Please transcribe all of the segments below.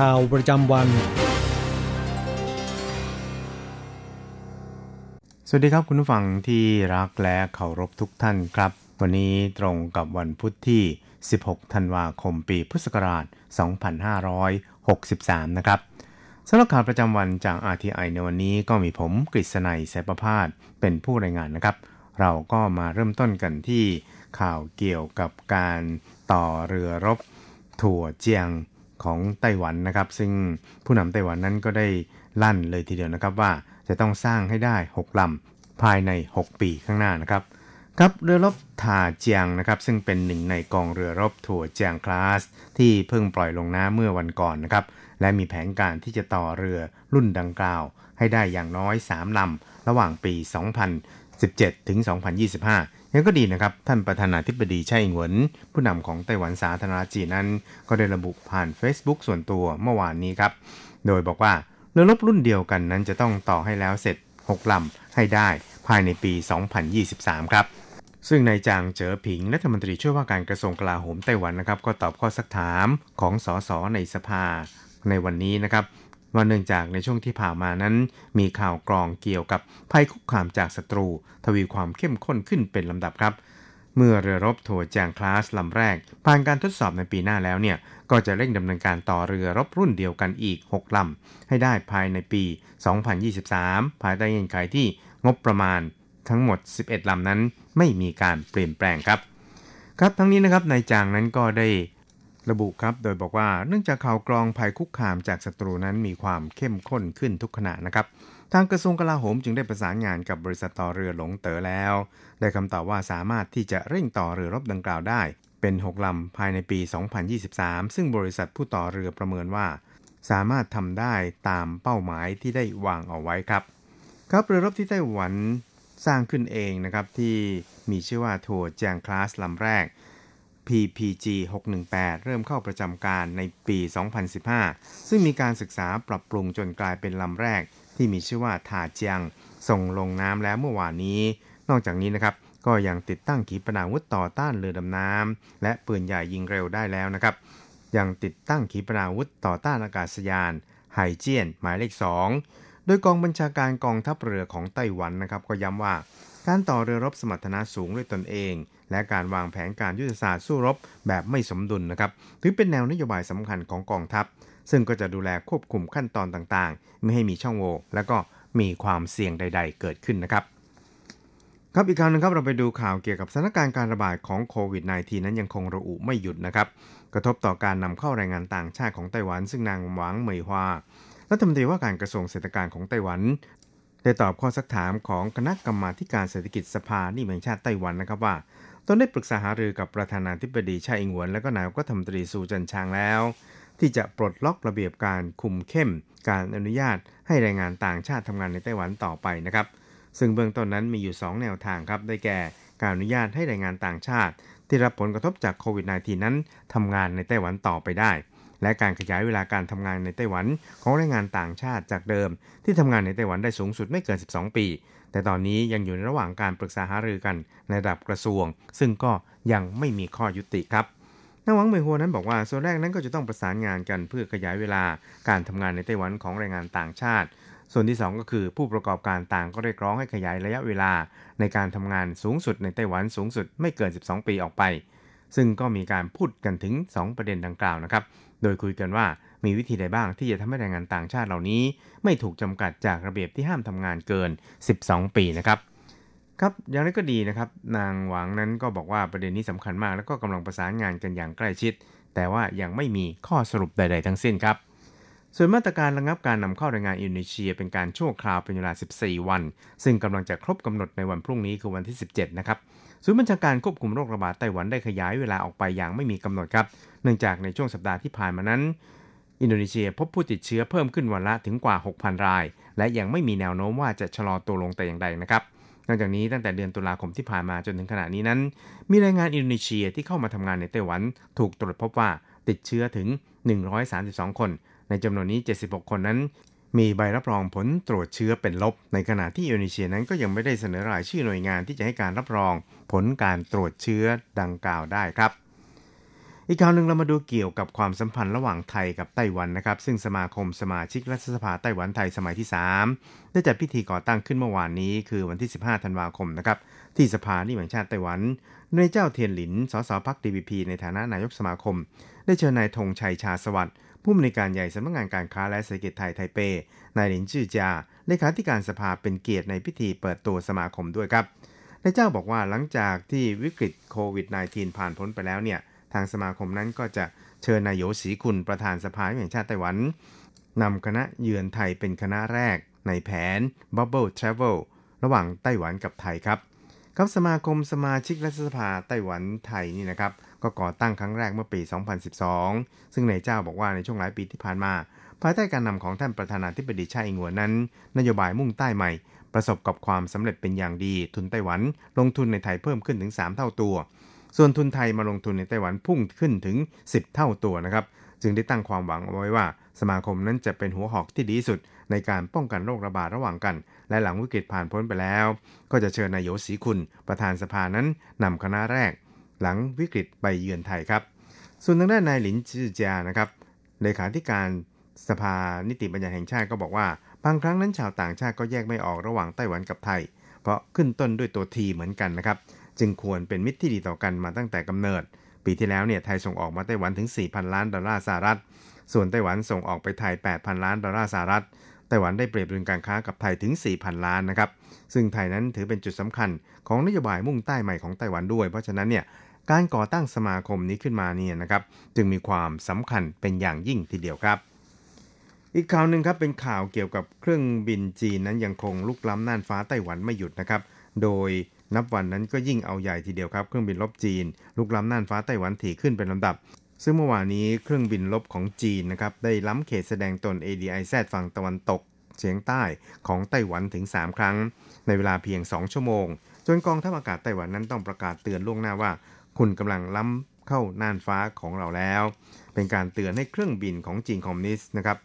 ข่าวประจำวัน สวัสดีครับคุณผู้ฟังที่รักและเคารพทุกท่านครับ วันนี้ตรงกับวันพุทธที่ 16 ธันวาคมปีพุทธศักราช 2563 นะครับสำหรับข่าวประจำวันจาก RTI ในวันนี้ก็มีผมกฤษณัยสายประพาสเป็นผู้รายงานนะครับ เราก็มาเริ่มต้นกันที่ข่าวเกี่ยวกับการต่อเรือรบถั่วเจียง ของไต้หวันนะครับ ซึ่งผู้นำไต้หวันนั้นก็ได้ลั่นเลยทีเดียวนะครับว่าจะต้องสร้างให้ได้ 6 ลำ ภายใน 6 ปีข้างหน้านะครับครับเรือรบถาเจียงนะครับ ซึ่งเป็นหนึ่งในกองเรือรบถั่วเจียงคลาส ที่เพิ่งปล่อยลงน้ำเมื่อวันก่อนนะครับ และมีแผนการที่จะต่อเรือรุ่นดังกล่าว ให้ได้อย่างน้อย 3 ลำ ระหว่างปี 2017 ถึง 2025 ยังก็ดีนะครับ ท่านประธานาธิบดีไช่อิงเหวินผู้นำของไต้หวันสาธารณจีนนั้น ก็ได้ระบุผ่าน Facebook ส่วนตัวเมื่อวานนี้ครับ โดยบอกว่าเรือรบรุ่นเดียวกันนั้นจะต้องต่อให้แล้วเสร็จ 6 ลำให้ได้ภายในปี 2023 ครับ ซึ่งนายจางเจ๋อผิงรัฐมนตรีช่วยว่าการกระทรวงกลาโหมไต้หวันนะครับ ก็ตอบข้อสักถามของสสในสภาในวันนี้นะครับ ว่าเนื่องจากในช่วงที่ผ่านมานั้น มีข่าวกรองเกี่ยวกับภัยคุกคามจากศัตรู ทวีความเข้มข้นขึ้นเป็นลำดับครับ เมื่อเรือรบโถแจงคลาสลำแรก ผ่านการทดสอบในปีหน้าแล้วเนี่ยก็จะเร่งดำเนินการต่อเรือรบรุ่นเดียวกันอีก 6ลำให้ได้ภายในปี 2023 ภายใต้เงื่อนไขที่งบประมาณทั้งหมด 11ลำนั้นไม่มีการเปลี่ยนแปลงครับ ครับทั้งนี้นะครับนายจางนั้นก็ได้ ระบุครับโดยบอกว่าเนื่องจากข่าวกรองภัยคุกคามจากศัตรูนั้นมีความเข้มข้นขึ้นทุกขณะนะครับ ทางกระทรวงกลาโหมจึงได้ประสานงานกับบริษัทต่อเรือหลงเต๋อแล้ว ได้คำตอบว่าสามารถที่จะเร่งต่อเรือรบดังกล่าวได้ เป็น 6 ลำภายในปี 2023 ซึ่งบริษัทผู้ต่อเรือประเมินว่า สามารถทำได้ตามเป้าหมายที่ได้วางเอาไว้ครับ ครับเรือรบที่ไต้หวันสร้างขึ้นเองนะครับที่มีชื่อว่าทัวร์แจงคลาสลำแรก PPG 618 เริ่มเข้าประจำการในปี 2015 ซึ่งมีการศึกษาปรับปรุงจนกลายเป็นลำแรก ที่มีชื่อว่าถาเจียง ส่งลงน้ำแล้วเมื่อวานนี้ นอกจากนี้นะครับก็ยังติดตั้งขีปนาวุธต่อต้านเรือดำน้ำและปืนใหญ่ยิงเร็วได้แล้วนะครับ ยังติดตั้งขีปนาวุธต่อต้านอากาศยานไฮเจียน หมายเลข 2 โดยกองบัญชาการกองทัพเรือของไต้หวันนะครับ ก็ย้ำว่าการต่อเรือรบสมรรถนะสูงด้วยตนเอง และการวางแผนการยุทธศาสตร์สู้รบแบบไม่สมดุลนะครับถือเป็นแนวนโยบายสำคัญของกองทัพ ซึ่งก็จะดูแลควบคุมขั้นตอนต่างๆ ไม่ให้มีช่องโหว่และก็มีความเสี่ยงใด ๆ เกิดขึ้นนะครับครับอีกคราวนึงครับเราไปดูข่าวเกี่ยวกับสถานการณ์การระบาดของโควิด -19 นั้นยังคงระอุไม่หยุดนะครับ กระทบต่อการนำเข้าแรงงานต่างชาติของไต้หวัน ซึ่งนางหวังเหมยฮวารัฐมนตรีว่าการกระทรวงเศรษฐการของไต้หวัน ได้ตอบข้อสักถามของคณะกรรมาการเศรษฐกิจสภานิแห่งชาติไต้หวันนะครับว่า ตนได้ปรึกษาหารือกับประธานาธิบดีชาอิงหวน และก็นายกรัฐมนตรีซูจันชางแล้ว ที่จะปลดล็อกระเบียบการคุมเข้ม การอนุญาตให้แรงงานต่างชาติทำงานในไต้หวันต่อไปนะครับ ซึ่งเบื้องต้นนั้นมีอยู่ 2 แนวทางครับ ได้แก่การอนุญาตให้แรงงานต่างชาติ ที่รับผลกระทบจากโควิด -19 นั้นทำงานในไต้หวันต่อไปได้ และการขยายเวลาการทำงานในไต้หวัน ของแรงงานต่างชาติจากเดิม ที่ทำงานในไต้หวันได้สูงสุดไม่เกิน 12 ปี แต่ตอนนี้ยังอยู่ในระหว่างการปรึกษาหารือกันในระดับกระทรวง ซึ่งก็ยังไม่มีข้อยุติครับนางหวังเหมยฮัวนั้นบอกว่าส่วนแรกนั้นก็จะต้องประสานงานกันเพื่อขยายเวลาการทำงานในไต้หวันของแรงงานต่างชาติ ส่วนที่ 2 ก็คือผู้ประกอบการต่างก็เรียกร้องให้ขยายระยะเวลา ในการทำงานสูงสุดในไต้หวันสูงสุดไม่เกิน 12 ปีออกไป ซึ่งก็มีการพูดกันถึง 2 ประเด็นดังกล่าวนะครับ โดยคุยกันว่า มีวิธีใดบ้างที่จะทำให้แรงงานต่างชาติเหล่านี้ ไม่ถูกจำกัดจากระเบียบที่ห้ามทำงานเกิน 12 ปีนะครับครับอย่างไรก็ดีนะครับ นางหวังนั้นก็บอกว่าประเด็นนี้สำคัญมาก แล้วก็กำลังประสานงานกันอย่างใกล้ชิด แต่ว่ายังไม่มีข้อสรุปใด ๆ ทั้งสิ้นครับ ส่วนมาตรการระงับการนำเข้าแรงงานอินโดนีเซีย เป็นการชั่วคราวเป็นเวลา 14 วัน ซึ่งกำลังจะครบกำหนดในวันพรุ่งนี้คือวันที่ 17 นะครับศูนย์บัญชาการควบคุมโรคระบาดไต้หวันได้ขยายเวลาออกไปอย่างไม่มีกำหนดครับ เนื่องจากในช่วงสัปดาห์ที่ผ่านมานั้น อินโดนีเซียพบผู้ติดเชื้อเพิ่มขึ้นวันละถึงกว่า 6,000 ราย และยังไม่มีแนวโน้มว่าจะชะลอตัวลงแต่อย่างใดนะครับนอกจากนี้ตั้งแต่เดือนตุลาคมที่ผ่านมาจนถึงขณะนี้นั้น มีแรงงานอินโดนีเซียที่เข้ามาทำงานในไต้หวัน ถูกตรวจพบว่าติดเชื้อถึง 132 คน ในจำนวนนี้ 76 คนนั้น มีใบรับรองผลตรวจเชื้อเป็นลบ ในขณะที่อินโดนีเซียนั้นก็ยังไม่ได้เสนอรายชื่อหน่วยงานที่จะให้การรับรองผลการตรวจเชื้อดังกล่าวได้ครับ อีกข่าวหนึ่งเรามาดูเกี่ยวกับความสัมพันธ์ระหว่างไทยกับไต้หวันนะครับ ซึ่งสมาคมสมาชิกรัฐสภาไต้หวันไทยสมัยที่ 3 ได้จัดพิธีก่อตั้งขึ้นเมื่อวานนี้คือวันที่ 15 ธันวาคมนะครับ ที่สภานิแห่งชาติไต้หวันในเจ้าเทียนหลินสสพักดีพีในฐานะนายกสมาคม ได้เชิญนายธงชัยชาสวัสดิ์ผู้อำนวยการใหญ่สำนักงานการค้าและเศรษฐกิจไทยไทเป นายหลินจือจาเลขาธิการสภาเป็นเกียรติในพิธีเปิดตัวสมาคมด้วยครับนายเจ้าบอกว่าหลังจากที่วิกฤตโควิด -19 ผ่านพ้นไปแล้วเนี่ย ทางสมาคมนั้นก็จะเชิญนายโยศรีคุณประธานสภาแห่งชาติไต้หวันนำคณะเยือนไทยเป็นคณะแรกในแผน Bubble Travel ระหว่างไต้หวันกับไทยครับครับสมาคมสมาชิกรัฐสภาไต้หวันไทยนี่นะครับ ก็ก่อตั้งครั้งแรกเมื่อปี 2012 ซึ่งนายเจ้าบอกว่าในช่วงหลายปีที่ผ่านมา ภายใต้การนำของท่านประธานาธิบดีชาอิงหวนนั้น นโยบายมุ่งใต้ใหม่ ประสบกับความสำเร็จเป็นอย่างดี ทุนไต้หวัน ลงทุนในไทยเพิ่มขึ้นถึง 3 เท่าตัว ส่วนทุนไทยมาลงทุนในไต้หวันพุ่งขึ้นถึง 10 เท่าตัวนะครับ จึงได้ตั้งความหวังเอาไว้ว่า สมาคมนั้นจะเป็นหัวหอกที่ดีสุด ในการป้องกันโรคระบาดระหว่างกัน และหลังวิกฤตผ่านพ้นไปแล้ว ก็จะเชิญนายโยศรีคุณ ประธานสภานั้นนำคณะแรก หลังวิกฤตไปเยือนไทยครับ ส่วนทางด้านนายหลินจือจานะครับเลขาธิการสภานิติบัญญัติแห่งชาติก็บอกว่าบางครั้งนั้นชาวต่างชาติก็แยกไม่ออกระหว่างไต้หวันกับไทย เพราะขึ้นต้นด้วยตัวทีเหมือนกันนะครับ จึงควรเป็นมิตรที่ดีต่อกันมาตั้งแต่กำเนิด ปีที่แล้วเนี่ยไทยส่งออกมาไต้หวันถึง 4,000 ล้านดอลลาร์สหรัฐ ส่วนไต้หวันส่งออกไปไทย 8,000 ล้านดอลลาร์สหรัฐไต้หวันได้เปรียบดุลการค้ากับไทยถึง 4,000 ล้านนะครับ ซึ่งไทยนั้นถือเป็นจุดสำคัญของนโยบายมุ่งใต้ใหม่ของไต้หวันด้วย เพราะฉะนั้นเนี่ยการก่อตั้งสมาคมนี้ขึ้นมาเนี่ยนะครับจึงมีความสำคัญเป็นอย่างยิ่งทีเดียวครับ อีกข่าวหนึ่งครับเป็นข่าวเกี่ยวกับเครื่องบินจีนนั้นยังคงลุกล้ำน่านฟ้าไต้หวันไม่หยุดนะครับ โดย นับวันนั้นก็ยิ่งเอาใหญ่ทีเดียวครับเครื่องบินลบจีนลุกล้ำน่านฟ้าไต้หวันถี่ขึ้นเป็นลำดับ ซึ่งเมื่อวานนี้เครื่องบินลบของจีนนะครับได้ล้ำเขตแสดงตน ADIZ ฝั่งตะวันตกเฉียงใต้ของไต้หวันถึง 3 ครั้ง ในเวลาเพียง 2 ชั่วโมง จนกองทัพอากาศไต้หวันนั้นต้องประกาศเตือนล่วงหน้าว่า คุณกำลังล้ำเข้าน่านฟ้าของเราแล้ว เป็นการเตือนให้เครื่องบินของจีนคอมมิวนิสต์นะครับ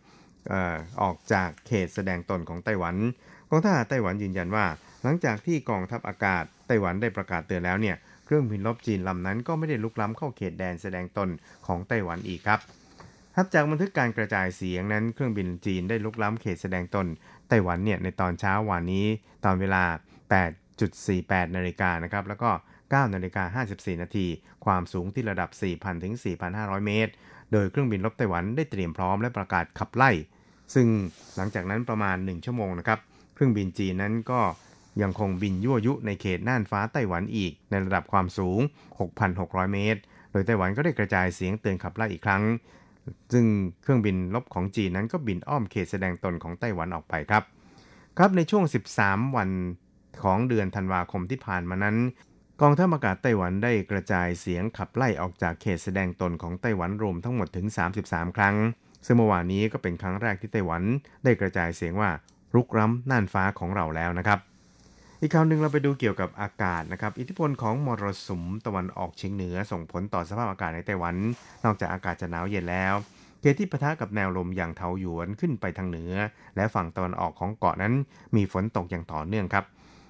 ออออกจากเขตแสดงตนของไต้หวันกองทัพไต้หวันยืนยันว่า หลังจากที่กองทัพอากาศไต้หวันได้ประกาศเตือนแล้วเนี่ยเครื่องบินลบจีนลำนั้นก็ไม่ได้ลุกล้ำเข้าเขตแดนแสดงตนของไต้หวันอีกครับทับจากบันทึกการกระจายเสียงนั้นเครื่องบินจีนได้ลุกล้ำเขตแสดงตนไต้หวันเนี่ยในตอนเช้าวันนี้ตอนเวลา 8.48 นาฬิกานะครับแล้วก็9นาฬิกา54 นาที ความสูงที่ระดับ 4,000 ถึง 4,500 เมตร โดยเครื่องบินลบไต้หวันได้เตรียมพร้อมและประกาศขับไล่ ซึ่งหลังจากนั้นประมาณ 1 ชั่วโมงนะครับ เครื่องบินจีนนั้นก็ ยังคงบินยั่วยุในเขตน่านฟ้าไต้หวันอีก ในระดับความสูง 6,600 เมตร โดยไต้หวันก็ได้กระจายเสียงเตือนขับไล่อีกครั้ง ซึ่งเครื่องบินลบของจีนนั้นก็บินอ้อมเขตแสดงตนของไต้หวันออกไปครับ ครับในช่วง 13 วันของเดือนธันวาคมที่ผ่านมานั้น กองทัพอากาศไต้หวันได้กระจายเสียงขับไล่ออกจากเขตแสดงตนของไต้หวันรวมทั้งหมดถึง 33 ครั้ง ซึ่งเมื่อวานนี้ก็เป็นครั้งแรกที่ไต้หวันได้กระจายเสียงว่ารุกร้ำน่านฟ้าของเราแล้วนะครับ อีกข่าวหนึ่งเราไปดูเกี่ยวกับอากาศนะครับ อิทธิพลของมรสุมตะวันออกเฉียงเหนือส่งผลต่อสภาพอากาศในไต้หวัน นอกจากอากาศจะหนาวเย็นแล้วเขตที่ปะทะกับแนวลมอย่างเทาหยวนขึ้นไปทางเหนือ และฝั่งตะวันออกของเกาะนั้น มีฝนตกอย่างต่อเนื่องครับ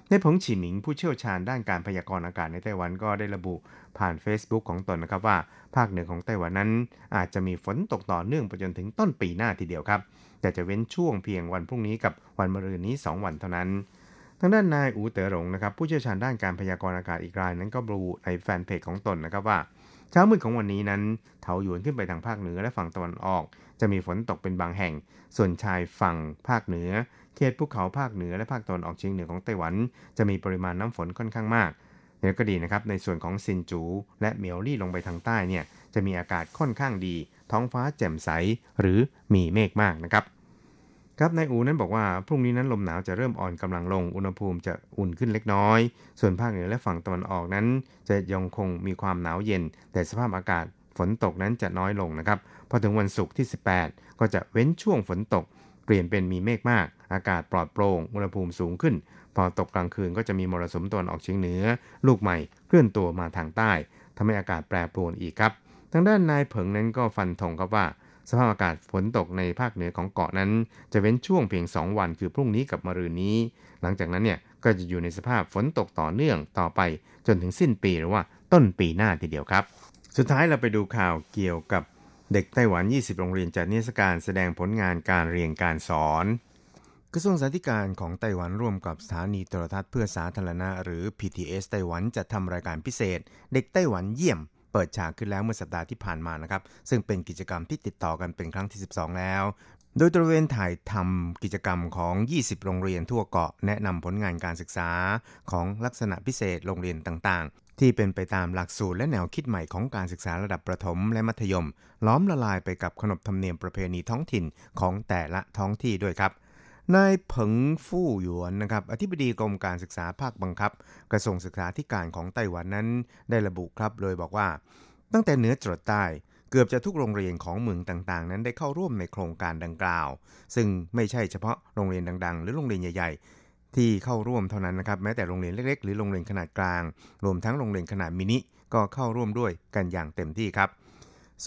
ในผงฉีหมิงผู้เชี่ยวชาญด้านการพยากรณ์อากาศในไต้หวันก็ได้ระบุผ่าน Facebook ของตนนะครับว่า ภาคเหนือของไต้หวันนั้น อาจจะมีฝนตกต่อเนื่องไปจนถึงต้นปีหน้าทีเดียวครับ แต่จะเว้นช่วงเพียงวันพรุ่งนี้กับวันมะรืนนี้ 2 วันเท่านั้น ทางด้านนายอูเต๋อหลงนะครับผู้เชี่ยวชาญด้านการพยากรณ์อากาศอีกรายนั้นก็ระบุในแฟนเพจของตนนะครับว่าเช้ามืดของวันนี้นั้นเถาหยวนขึ้นไปทางภาคเหนือและฝั่งตะวันออก จะมีฝนตกเป็นบางแห่ง ส่วนชายฝั่งภาคเหนือ เขตภูเขาภาคเหนือและภาคตะวันออกเฉียงเหนือของไต้หวัน จะมีปริมาณน้ำฝนค่อนข้างมากแล้วก็ดีนะครับในส่วนของซินจู และเมียวลี่ลงไปทางใต้เนี่ยจะมีอากาศค่อนข้างดี ท้องฟ้าแจ่มใสหรือมีเมฆมากนะครับ ครับนายอูนั้นบอกว่าพรุ่งนี้นั้นลมหนาวจะเริ่มอ่อนกำลังลง อุณหภูมิจะอุ่นขึ้นเล็กน้อย ส่วนภาคเหนือและฝั่งตะวันออกนั้น จะยังคงมีความหนาวเย็น แต่สภาพอากาศฝนตกนั้นจะน้อยลงนะครับ พอถึงวันศุกร์ที่ 18 ก็จะเว้นช่วงฝนตก เปลี่ยนเป็นมีเมฆมาก อากาศปลอดโปร่ง อุณหภูมิสูงขึ้น พอตกกลางคืนก็จะมีมรสุมตะวันออกเฉียงเหนือ ลูกใหม่เคลื่อนตัวมาทางใต้ทำให้อากาศแปรปรวนอีกครับ ทางด้านนายเผิงนั้นก็ฟันธงครับว่า สภาพอากาศฝนตกในภาคเหนือของเกาะนั้น จะเว้นช่วงเพียง 2 วันคือพรุ่งนี้กับมะรืนนี้ หลังจากนั้นเนี่ยก็จะอยู่ในสภาพฝนตกต่อเนื่องต่อไปจนถึงสิ้นปีหรือว่าต้นปีหน้าทีเดียวครับ สุดท้ายเราไปดูข่าวเกี่ยวกับเด็กไต้หวัน 20 โรงเรียนจัดนิทรรศการแสดงผลงานการเรียนการสอน กระทรวงสาธารณการของไต้หวันร่วมกับสถานีโทรทัศน์เพื่อสาธารณะหรือ PTS ไต้หวันจัดทำรายการพิเศษ เด็กไต้หวันเยี่ยม เปิดฉากขึ้นแล้วเมื่อสัปดาห์ที่ผ่านมานะครับซึ่งเป็นกิจกรรมที่ติดต่อกันเป็นครั้งที่ 12 แล้ว โดยตระเวนถ่ายทำกิจกรรมของ 20 โรงเรียนทั่วเกาะแนะนำผลงานการศึกษาของลักษณะพิเศษโรงเรียนต่างๆ ที่เป็นไปตามหลักสูตรและแนวคิดใหม่ของการศึกษาระดับประถมและมัธยม ล้อมละลายไปกับขนบธรรมเนียมประเพณีท้องถิ่นของแต่ละท้องที่ด้วยครับ นายเผิงฟู่หยวนนะครับอธิบดีกรมการศึกษาภาคบังคับ กระทรวงศึกษาธิการของไต้หวันนั้นได้ระบุครับโดยบอกว่า ตั้งแต่เหนือจรดใต้เกือบจะทุกโรงเรียนของเมืองต่างๆ นั้นได้เข้าร่วมในโครงการดังกล่าว ซึ่งไม่ใช่เฉพาะโรงเรียนดังๆ หรือโรงเรียนใหญ่ ๆ ที่เข้าร่วมเท่านั้นนะครับแม้แต่โรงเรียนเล็กๆ หรือโรงเรียนขนาดกลาง รวมทั้งโรงเรียนขนาดมินิก็เข้าร่วมด้วยกันอย่างเต็มที่ครับ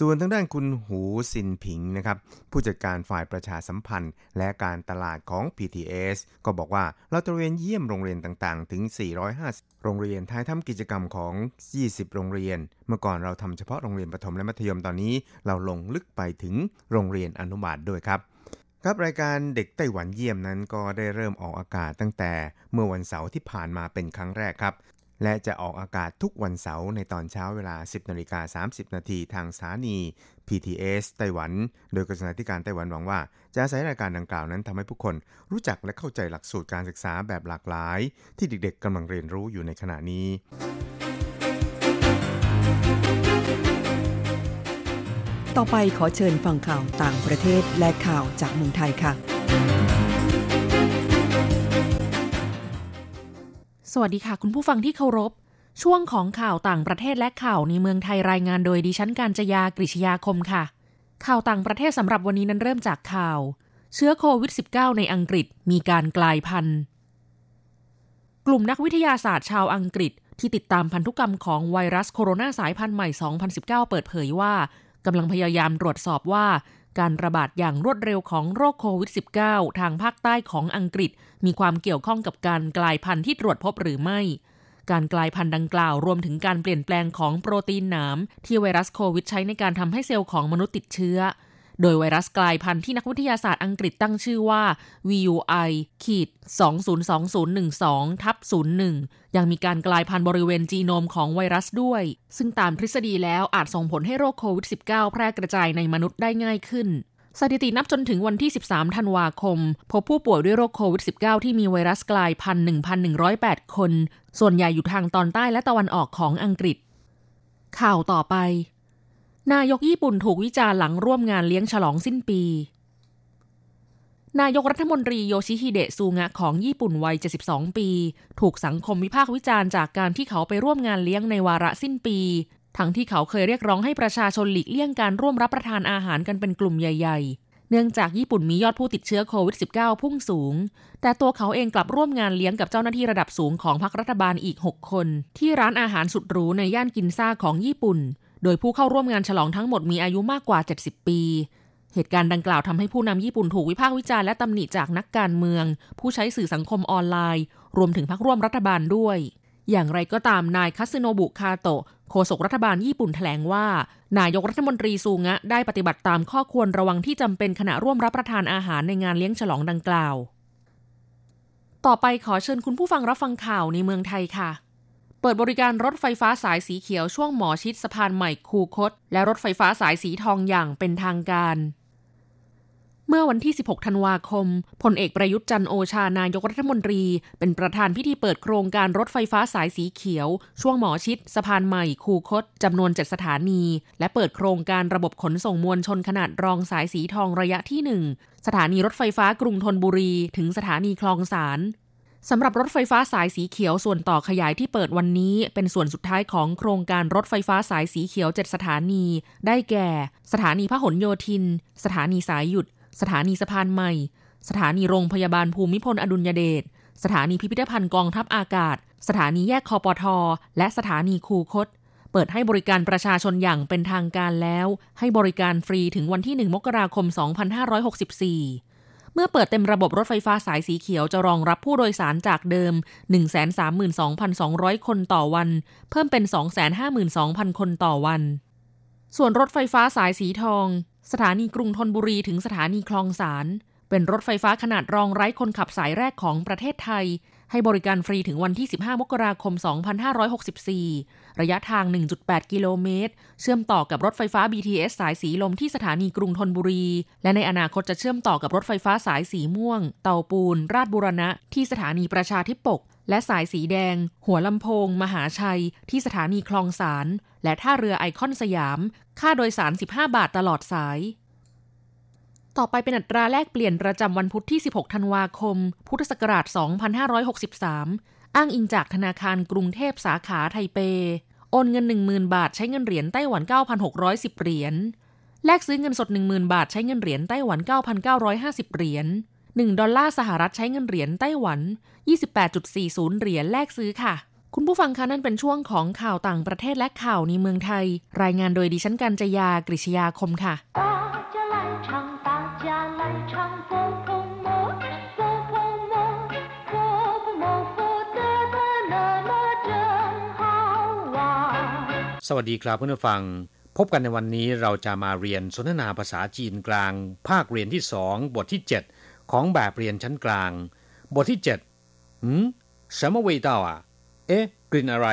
ส่วนทางด้านคุณหูซินผิงนะครับผู้จัดการฝ่ายประชาสัมพันธ์ และการตลาดของ PTS ก็บอกว่าเราตระเวนเยี่ยมโรงเรียนต่างๆ ถึง 450 โรงเรียนท้ายทำกิจกรรมของ 20 โรงเรียน เมื่อก่อนเราทำเฉพาะโรงเรียนประถมและมัธยมตอนนี้ เราลงลึกไปถึงโรงเรียนอนุบาลด้วยครับครับรายการเด็กไต้หวันเยี่ยมนั้นก็ได้เริ่มออกอากาศตั้งแต่เมื่อวันเสาร์ที่ผ่านมาเป็นครั้งแรกครับ และจะออกอากาศทุกวันเสาร์ในตอนเช้าเวลา 10นาฬิกา30 นาทีทางสถานี PTS ไต้หวัน โดยกระทรวงการไต้หวันหวังว่า จะอาศัยรายการดังกล่าวนั้นทำให้ผู้คนรู้จักและเข้าใจหลักสูตรการศึกษาแบบหลากหลาย ที่เด็กๆกำลังเรียนรู้อยู่ในขณะนี้ต่อไปขอเชิญฟังข่าวต่างประเทศและข่าวจากเมืองไทยค่ะ สวัสดีค่ะ คุณผู้ฟังที่เคารพ ช่วงของข่าวต่างประเทศและข่าวในเมืองไทยรายงานโดยดิฉันการจยากริชยาคมค่ะ ข่าวต่างประเทศสำหรับวันนี้นั้นเริ่มจากข่าว เชื้อโควิด -19 ในอังกฤษมีการกลายพันธุ์กลุ่มนักวิทยาศาสตร์ชาวอังกฤษ ที่ติดตามพันธุกรรมของไวรัสโคโรนาสายพันธุ์ใหม่ 2019 เปิดเผยว่ากำลังพยายามตรวจสอบว่า การระบาดอย่างรวดเร็วของโรคโควิด -19 ทางภาคใต้ของอังกฤษ มีความเกี่ยวข้องกับการกลายพันธุ์ที่ตรวจพบหรือไม่ การกลายพันธุ์ดังกล่าวรวมถึงการเปลี่ยนแปลงของโปรตีนหนาม ที่ไวรัสโควิดใช้ในการทำให้เซลล์ของมนุษย์ติดเชื้อ โดยไวรัสกลายพันธุ์ที่นักวิทยาศาสตร์อังกฤษตั้งชื่อว่า VUI ขีด202012ทับ01 ยังมีการกลายพันธุ์บริเวณจีโนมของไวรัสด้วย ซึ่งตามทฤษฎีแล้วอาจส่งผลให้โรคโควิด -19 แพร่กระจายในมนุษย์ได้ง่ายขึ้น สถิตินับจนถึงวันที่ 13 ธันวาคม พบผู้ป่วยด้วยโรคโควิด -19 ที่มีไวรัสกลายพันธุ์1,108 คน ส่วนใหญ่อยู่ทางตอนใต้และตะวันออกของอังกฤษ ข่าวต่อไป นายกญี่ปุ่นถูกวิจารณ์หลังร่วมงานเลี้ยงฉลองสิ้นปี นายกรัฐมนตรีโยชิฮิเดะซูงะของญี่ปุ่นวัย 72 ปี ถูกสังคมวิพากษ์วิจารณ์จากการที่เขาไปร่วมงานเลี้ยงในวาระสิ้นปี ทั้งที่เขาเคยเรียกร้องให้ประชาชนหลีกเลี่ยงการร่วมรับประทานอาหารกันเป็นกลุ่มใหญ่ ๆ เนื่องจากญี่ปุ่นมียอดผู้ติดเชื้อโควิด -19 พุ่งสูง แต่ตัวเขาเองกลับร่วมงานเลี้ยงกับเจ้าหน้าที่ระดับสูงของพรรครัฐบาลอีก 6 คน ที่ร้านอาหารสุดหรูในย่านกินซ่าของญี่ปุ่น โดยผู้เข้าร่วมงานฉลองทั้งหมดมีอายุมากกว่า 70 ปีเหตุการณ์ดังกล่าวทำให้ผู้นำญี่ปุ่นถูกวิพากษ์วิจารณ์และตำหนิจากนักการเมือง ผู้ใช้สื่อสังคมออนไลน์ รวมถึงพรรคร่วมรัฐบาลด้วย อย่างไรก็ตามนายคาสึโนบุคาโตะโฆษกรัฐบาลญี่ปุ่นแถลงว่า นายกรัฐมนตรีซูงะได้ปฏิบัติตามข้อควรระวังที่จำเป็นขณะร่วมรับประทานอาหารในงานเลี้ยงฉลองดังกล่าว ต่อไปขอเชิญคุณผู้ฟังรับฟังข่าวในเมืองไทยค่ะเปิดบริการรถไฟฟ้าสายสีเขียวช่วงหมอชิดสะพานใหม่คูคต และรถไฟฟ้าสายสีทองอย่างเป็นทางการ เมื่อวันที่ 16 ธันวาคม พลเอกประยุทธ์จันโอชานายกรัฐมนตรี เป็นประธานพิธีเปิดโครงการรถไฟฟ้าสายสีเขียว ช่วงหมอชิด สะพานใหม่คูคต จำนวน 7 สถานี และเปิดโครงการระบบขนส่งมวลชนขนาดรองสายสีทองระยะที่ 1 สถานีรถไฟฟ้ากรุงธนบุรี ถึงสถานีคลองสารสำหรับรถไฟฟ้าสายสีเขียวส่วนต่อขยายที่เปิดวันนี้ เป็นส่วนสุดท้ายของโครงการรถไฟฟ้าสายสีเขียว 7 สถานี ได้แก่ สถานีพหลโยธิน สถานีสายหยุด สถานีสะพานใหม่ สถานีโรงพยาบาลภูมิพลอดุลยเดช สถานีพิพิธภัณฑ์กองทัพอากาศ สถานีแยกคอปทอและสถานีคูคต เปิดให้บริการประชาชนอย่างเป็นทางการแล้ว ให้บริการฟรีถึงวันที่ 1 มกราคม 2564เมื่อเปิดเต็มระบบรถไฟฟ้าสายสีเขียวจะรองรับผู้โดยสารจากเดิม 132,200 คนต่อวัน เพิ่มเป็น 252,000 คนต่อวัน ส่วนรถไฟฟ้าสายสีทอง สถานีกรุงธนบุรีถึงสถานีคลองสารเป็นรถไฟฟ้าขนาดรองไร้คนขับสายแรกของประเทศไทย ให้บริการฟรีถึงวันที่ 15 มกราคม 2564 ระยะทาง 1.8 กิโลเมตร เชื่อมต่อกับรถไฟฟ้า BTS สายสีลมที่สถานีกรุงธนบุรี และในอนาคตจะเชื่อมต่อกับรถไฟฟ้าสายสีม่วง เตาปูน ราชบุรณะ ที่สถานีประชาธิปก และสายสีแดง หัวลำโพง มหาชัย ที่สถานีคลองสาร และท่าเรือไอคอนสยาม ค่าโดยสาร 15 บาทตลอดสาย ต่อไปเป็นอัตราแลกเปลี่ยนประจำวันพุธที่ 16 ธันวาคม พุทธศักราช 2563 อ้างอิงจากธนาคารกรุงเทพสาขาไทเป โอนเงิน 10,000 บาทใช้เงินเหรียญไต้หวัน 9,610 เหรียญ แลกซื้อเงินสด 10,000 บาทใช้เงินเหรียญไต้หวัน 9,950 เหรียญ1ดอลลาร์สหรัฐใช้เงินเหรียญไต้หวัน 28.40 เหรียญแลกซื้อค่ะ คุณผู้ฟังคะนั่นเป็นช่วงของข่าวต่างประเทศและข่าวในเมืองไทย รายงานโดยดิฉันกัญจยากริชยาคมค่ะ 大家来唱，大家来唱，佛佛摩，佛佛摩，佛佛摩佛得得乐乐真好玩。 สวัสดีครับเพื่อนผู้ฟัง พบกันในวันนี้เราจะมาเรียนสนทนาภาษาจีนกลาง ภาคเรียนที่สองบทที่ 7 ของแบบเรียนชั้นกลาง บทที่7หืม什么味道啊 เอ๊ะ กลิ่นอะไร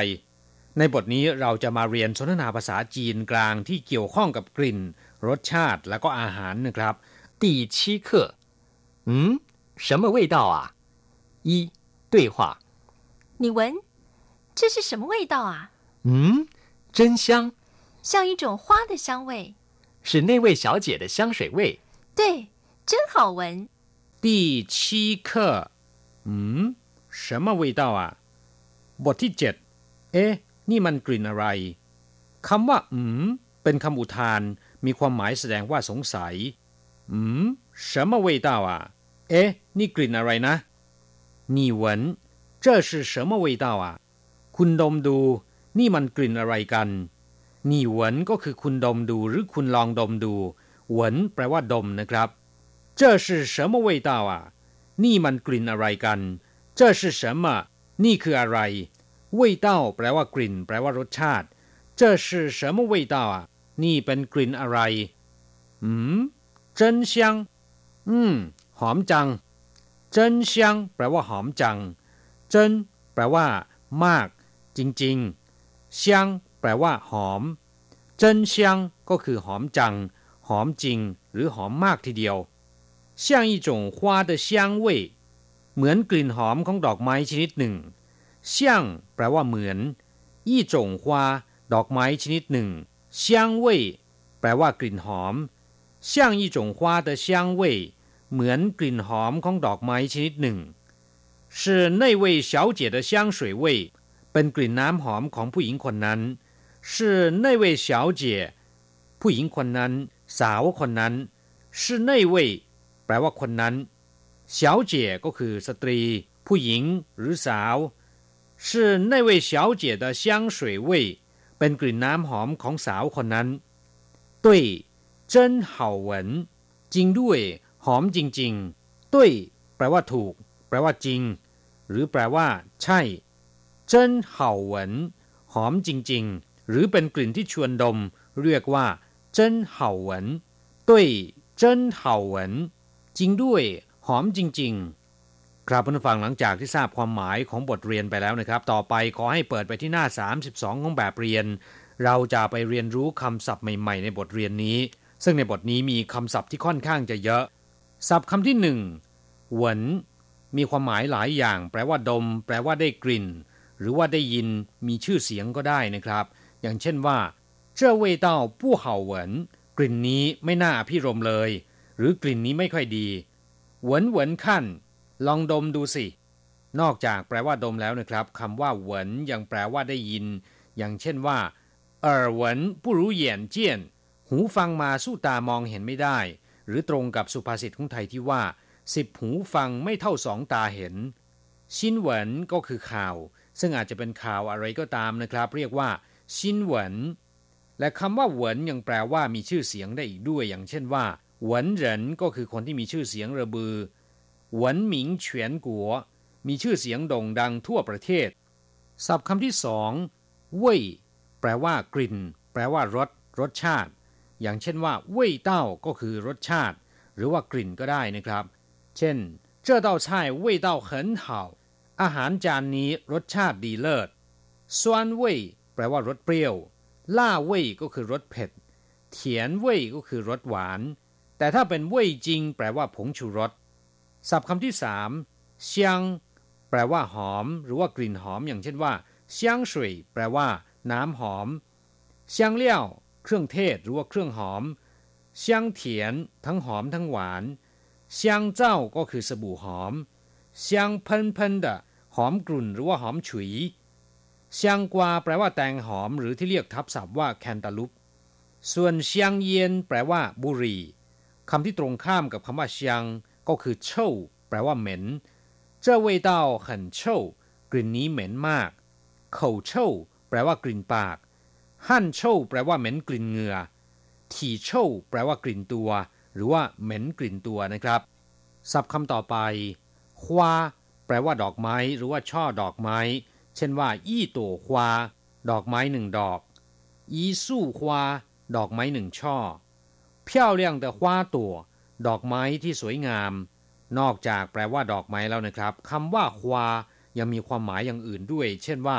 ในบทนี้เราจะมาเรียนสนทนาภาษาจีนกลางที่เกี่ยวข้องกับกลิ่น รสชาติและก็อาหารนะครับ 第七课，嗯，什么味道啊？一对话，你闻，这是什么味道啊？嗯，真香，像一种花的香味。是那位小姐的香水味。对，真好闻。第七课อืม什么味道อ่ะ บทที่เจ็ดเอ๊ะ นี่มันกลิ่นอะไร คำว่า อืม เป็นคำอุทาน มีความหมายแสดงว่าสงสัย อืม什么味道อ่ะ เอ๊ะ นี่กลิ่นอะไรนะ你闻这是什么味道อ่ะ คุณดมดู นี่มันกลิ่นอะไรกัน你闻ก็คือคุณดมดูหรือคุณลองดมดูหวนแปลว่าดมนะครับ 这是什么味道啊นี่มันกลิ่นอะไรกัน这是什么 นี่คืออะไร味道แปลว่ากลิ่น แปลว่ารสชาติ这是什么味道啊นี่เป็นกลิ่นอะไร อืม真香อืม หอมจัง真香แปลว่าหอมจัง真แปลว่า มาก จริงๆ香แปลว่า หอม真香ก็คือหอมจัง หอมจริง หรือหอมมากทีเดียว像一种花的香味 เหมือนกลิ่นหอมของดอกไม้ชนิดหนึ่ง香แปลว่าเหมือน一种花ดอกไม้ชนิดหนึ่ง香味แปลว่ากลิ่นหอม像一种花的香味เหมือนกลิ่นหอมของดอกไม้ชนิดหนึ่ง是那位小姐的香水味เป็นกลิ่นน้ำหอมของผู้หญิงคนนั้น是那位小姐ผู้หญิงคนนั้น สาวคนนั้น是那位แปลว่าคนนั้น 小姐ก็คือสตรี ผู้หญิง หรือสาว是那位小姐的香水味เป็นกลิ่นน้ำหอมของสาวคนนั้น对真好闻จริงด้วย หอมจริงๆด้วยแปลว่าถูก แปลว่าจริง หรือแปลว่า ใช่真好闻หอมจริงๆ หรือเป็นกลิ่นที่ชวนดม เรียกว่า真好闻对真好闻จริงด้วย หอมจริง ๆ ครับเพื่อนฟังหลังจากที่ทราบความหมายของบทเรียนไปแล้วนะครับ ต่อไปขอให้เปิดไปที่หน้า 32 ของแบบเรียน เราจะไปเรียนรู้คำศัพท์ใหม่ ๆ ในบทเรียนนี้ ซึ่งในบทนี้มีคำศัพท์ที่ค่อนข้างจะเยอะ ศัพท์คำที่หนึ่งหวนมีความหมายหลายอย่าง แปลว่าดม แปลว่าได้กลิ่น หรือว่าได้ยินมีชื่อเสียงก็ได้นะครับ อย่างเช่นว่าเจ้าเวต้าผู้เห่าเหวนกลิ่นนี้ไม่น่าพิรมเลย หรือกลิ่นนี้ไม่ค่อยดี หวนหวนขั้น ลองดมดูสิ นอกจากแปลว่าดมแล้วนะครับคำว่าหวนยังแปลว่าได้ยิน อย่างเช่นว่าเออหวนผู้รู้เหยียนเจียน หูฟังมาสู้ตามองเห็นไม่ได้ หรือตรงกับสุภาษิตของไทยที่ว่าสิบหูฟังไม่เท่าสองตาเห็น ชินเหวนก็คือข่าว ซึ่งอาจจะเป็นข่าวอะไรก็ตามนะครับ เรียกว่า ชินเหวนและคำว่าเหวนยังแปลว่ามีชื่อเสียงได้อีกด้วย อย่างเช่นว่า หวนเหรินก็คือคนที่มีชื่อเสียงระบือหวนหมิงเฉียนกัว มีชื่อเสียงโด่งดังทั่วประเทศ ศัพท์คำที่สองเว่ยแปลว่ากลิ่น แปลว่ารส รสชาติ อย่างเช่นว่าเว่ยเต้าก็คือรสชาติ หรือว่ากลิ่นก็ได้นะครับ เช่นเจ้าเต้าช่ายเยเต้าเหิเห่าอาหารจานนี้รสชาติดีเลิศซวนเว่ยแปลว่ารสเปรี้ยว ล่าเว่ยก็คือรสเผ็ด เถียนเว่ยก็คือรสหวาน แต่ถ้าเป็นเว่ยจริง แปลว่าผงชูรสศัพท์คำที่สามเซียง แปลว่าหอม หรือว่ากลิ่นหอม อย่างเช่นว่าเซียงสุยแปลว่า น้ำหอมเซียงเลี่ยว เครื่องเทศ หรือว่าเครื่องหอมเซียงเถียน ทั้งหอมทั้งหวานเซียงเจ้าก็คือสบู่หอมเซียงเพิ่นเพิ่นดะหอมกลุ่นหรือว่าหอมฉุยเซียงกวาแปลว่าแตงหอม หรือที่เรียกทับศัพท์ว่าแคนตาลูปส่วนเซียงเยียนแปลว่าบุรี คำที่ตรงข้ามกับคำว่าเชียงก็คือเช่าแปลว่าเหม็นเจ้าเว่ยกลิ่นนี้เหม็นมากเข่าเช่าแปลว่ากลิ่นปากหั่นเช่าแปลว่าเหม็นกลิ่นเหงื่อถี่เช่าแปลว่ากลิ่นตัว หรือว่าเหม็นกลิ่นตัวนะครับศัพท์คำต่อไปควาแปลว่าดอกไม้หรือว่าช่อดอกไม้ เช่นว่า อี้ตัวควา ดอกไม้หนึ่งดอก อีสู้ควา ดอกไม้หนึ่งช่อ 漂亮的花朵ดอกไม้ที่สวยงาม นอกจากแปลว่าดอกไม้แล้วนะครับคำว่าฮวายังมีความหมายอย่างอื่นด้วย เช่นว่า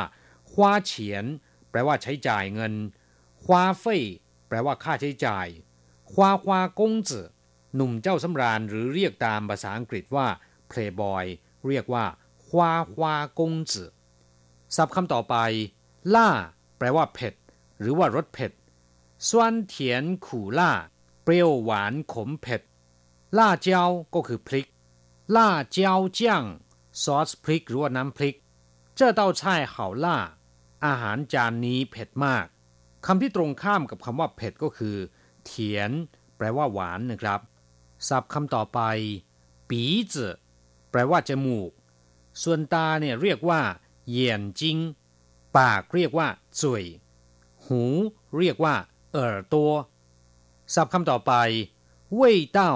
ฮวาเฉียน แปลว่าใช้จ่ายเงินฮวาเฟ่ยแปลว่าค่าใช้จ่ายฮวาฮวากงจือหนุ่มเจ้าสำราญหรือเรียกตามภาษาอังกฤษว่า playboy เรียกว่าฮวาฮวากงจือศัพท์คำต่อไป ล่า แปลว่าเผ็ด หรือว่ารสเผ็ด酸甜苦辣 เปรี้ยวหวานขมเผ็ดล่าเจ้าก็คือพริกล่าเจ้าเจียงซอสพริกรือวน้ำพริกเจ้าเต้าช่เห่าล่า อาหารจานนี้เผ็ดมากคำที่ตรงข้ามกับคำว่าเผ็ดก็คือ เถียน แปลว่าหวานนะครับศัพท์คำต่อไป ปีจืแปลว่าจมูก ส่วนตาเนี่ยเรียกว่าเยียนจิงปากเรียกว่าจุยหู เรียกว่า เอ่อตัว ศัพท์คำต่อไปเว่ยเต้า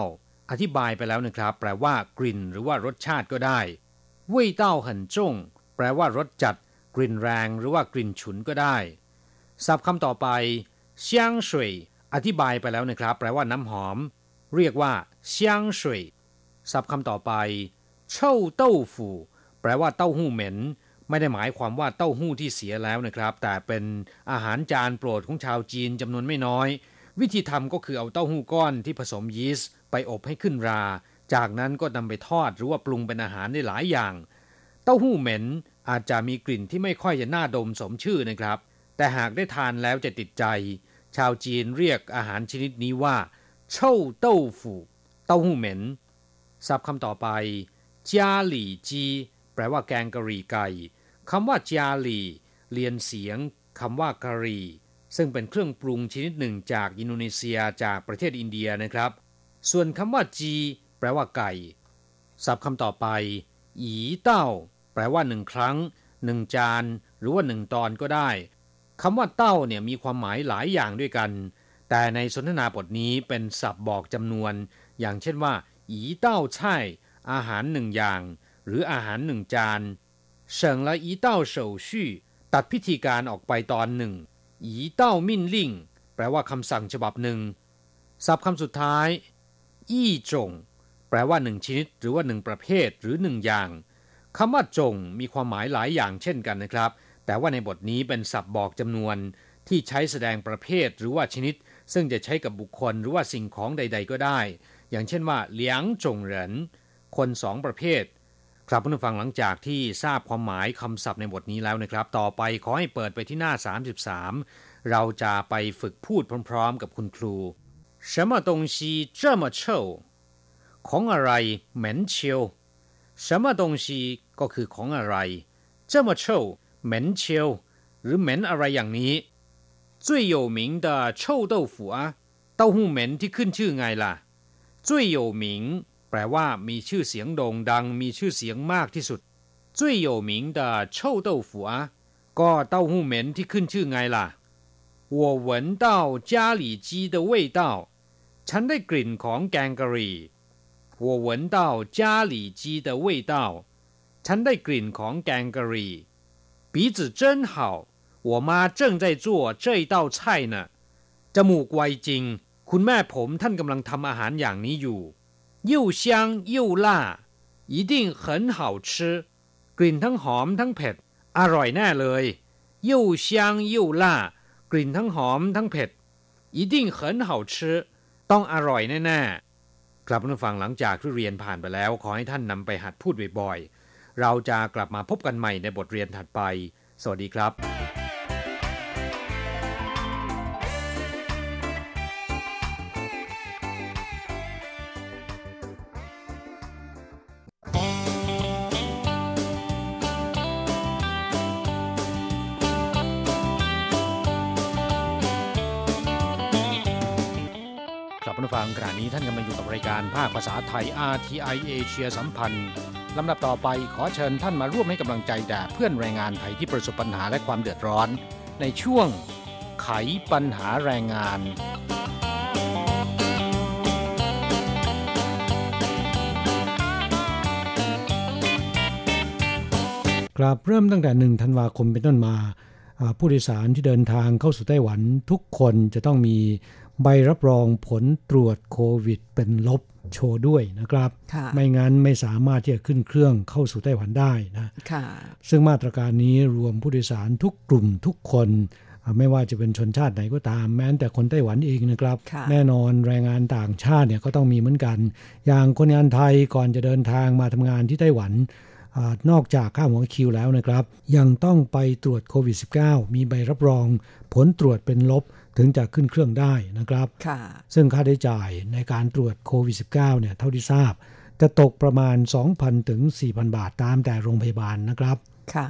อธิบายไปแล้วนะครับ แปลว่ากลิ่นหรือว่ารสชาติก็ได้เว่ยเต้าหันจงแปลว่ารสจัด กลิ่นแรงหรือว่ากลิ่นฉุนก็ได้ ศัพท์คำต่อไปเซียงสวยอธิบายไปแล้วนะครับ แปลว่าน้ำหอม เรียกว่าเซียงสวยศัพท์คำต่อไปเช่าเต้าฝูแปลว่าเต้าหู้เหม็น ไม่ได้หมายความว่าเต้าหู้ที่เสียแล้วนะครับ แต่เป็นอาหารจานโปรดของชาวจีนจำนวนไม่น้อย วิธีทำก็คือเอาเต้าหู้ก้อนที่ผสมยีสต์ไปอบให้ขึ้นรา จากนั้นก็นำไปทอดหรือว่าปรุงเป็นอาหารได้หลายอย่าง เต้าหู้เหม็นอาจจะมีกลิ่นที่ไม่ค่อยจะน่าดมสมชื่อนะครับ แต่หากได้ทานแล้วจะติดใจ ชาวจีนเรียกอาหารชนิดนี้ว่าเช่าเต้าฝูเต้าหู้เหม็นศัพท์คำต่อไปจาหลี่จี แปลว่าแกงกะหรี่ไก่คำว่าจาหลี่เรียนเสียงคำว่ากะหรี่ ซึ่งเป็นเครื่องปรุงชนิดหนึ่งจากอินโดนีเซียจากประเทศอินเดียนะครับ ส่วนคำว่าจี แปลว่าไก่ ศัพท์คำต่อไป อีเต้า แปลว่าหนึ่งครั้งหนึ่งจาน หรือว่าหนึ่งตอนก็ได้คำว่าเต้าเนี่ยมีความหมายหลายอย่างด้วยกัน แต่ในสนทนาบทนี้เป็นศัพท์บอกจำนวน อย่างเช่นว่า อีเต้าใช่ อาหารหนึ่งอย่าง หรืออาหารหนึ่งจานเฉิงและอีเต้าเฉาชี่ตัดพิธีการออกไปตอนหนึ่ง อีเต้ามิ่นลิ่ง แปลว่าคำสั่งฉบับหนึ่งศัพท์คำสุดท้าย อี้จง แปลว่าหนึ่งชนิด หรือว่าหนึ่งประเภทหรือหนึ่งอย่างคำว่าจงมีความหมายหลายอย่างเช่นกันนะครับ แต่ว่าในบทนี้เป็นศัพท์บอกจำนวน ที่ใช้แสดงประเภทหรือว่าชนิด ซึ่งจะใช้กับบุคคลหรือว่าสิ่งของใด ๆ ก็ได้ อย่างเช่นว่าเหลียงจงเหรินคนสองประเภท ครับผู้ฟังหลังจากที่ทราบความหมายคำศัพท์ในบทนี้แล้วนะครับ ต่อไปขอให้เปิดไปที่หน้า 33 เราจะไปฝึกพูดพร้อมๆ กับคุณครู什么东西这么臭ของอะไรเหม็นเชียว什么东西ก็คือของอะไร这么臭เหม็นเชียวหรือเหม็นอะไรอย่างนี้最有名的臭豆腐啊เต้าหู้เหม็นที่ขึ้นชื่อไงล่ะ最有名 แปลว่ามีชื่อเสียงโด่งดัง มีชื่อเสียงมากที่สุด最有名的臭豆腐啊ก็เต้าหู้เหม็นที่ขึ้นชื่อไงล่ะ我闻到家里鸡的味道ฉันได้กลิ่นของแกงกะหรี่我闻到家里鸡的味道ฉันได้กลิ่นของแกงกะหรี่鼻子真好我妈正在做这一道菜呢จมูกไวจริง คุณแม่ผมท่านกำลังทำอาหารอย่างนี้อยู่ 又香又辣一定很好吃กลิ่นทั้งหอมทั้งเผ็ด อร่อยแน่เลย又香又辣กลิ่นทั้งหอมทั้งเผ็ด一定很好吃ต้องอร่อยแน่ๆกลับมาฟังหลังจากที่เรียนผ่านไปแล้ว ขอให้ท่านนำไปหัดพูดบ่อยๆ เราจะกลับมาพบกันใหม่ในบทเรียนถัดไป สวัสดีครับ คุณผู้ฟังขณะนี้ท่านกำลังอยู่กับรายการภาคภาษาไทย RTI เอเชียสัมพันธ์ลำดับต่อไปขอเชิญท่านมาร่วมให้กำลังใจแด่เพื่อนแรงงานไทยที่ประสบปัญหาและความเดือดร้อน ในช่วงไขปัญหาแรงงานกราบเริ่มตั้งแต่หนึ่งธันวาคมเป็นต้นมาอ่าผู้โดยสารที่เดินทางเข้าสู่ไต้หวันทุกคนจะต้องมี ใบรับรองผลตรวจโควิด เป็นลบโชว์ด้วยนะครับค่ะไม่งั้นไม่สามารถที่จะขึ้นเครื่องเข้าสู่ไต้หวันได้นะค่ะซึ่งมาตรการนี้รวมผู้โดยสารทุกกลุ่มทุกคนอ่าไม่ว่าจะเป็นชนชาติไหนก็ตาม แม้แต่คนไต้หวันเองนะครับค่ะแน่นอนแรงงานต่างชาติเนี่ยก็ต้องมีเหมือนกัน อย่างคนงานไทยก่อนจะเดินทางมาทำงานที่ไต้หวันอานอกจากค่าหัวคิวแล้วนะครับ ยังต้องไปตรวจโควิด -19 มีใบรับรอง ผลตรวจเป็นลบ ถึงจะขึ้นเครื่องได้นะครับค่ะซึ่งค่าใช้จ่ายในการตรวจโควิด -19 เนี่ยเท่าที่ทราบ จะตกประมาณ 2,000 ถึง 4,000 บาทตามแต่โรงพยาบาลนะครับ ค่ะ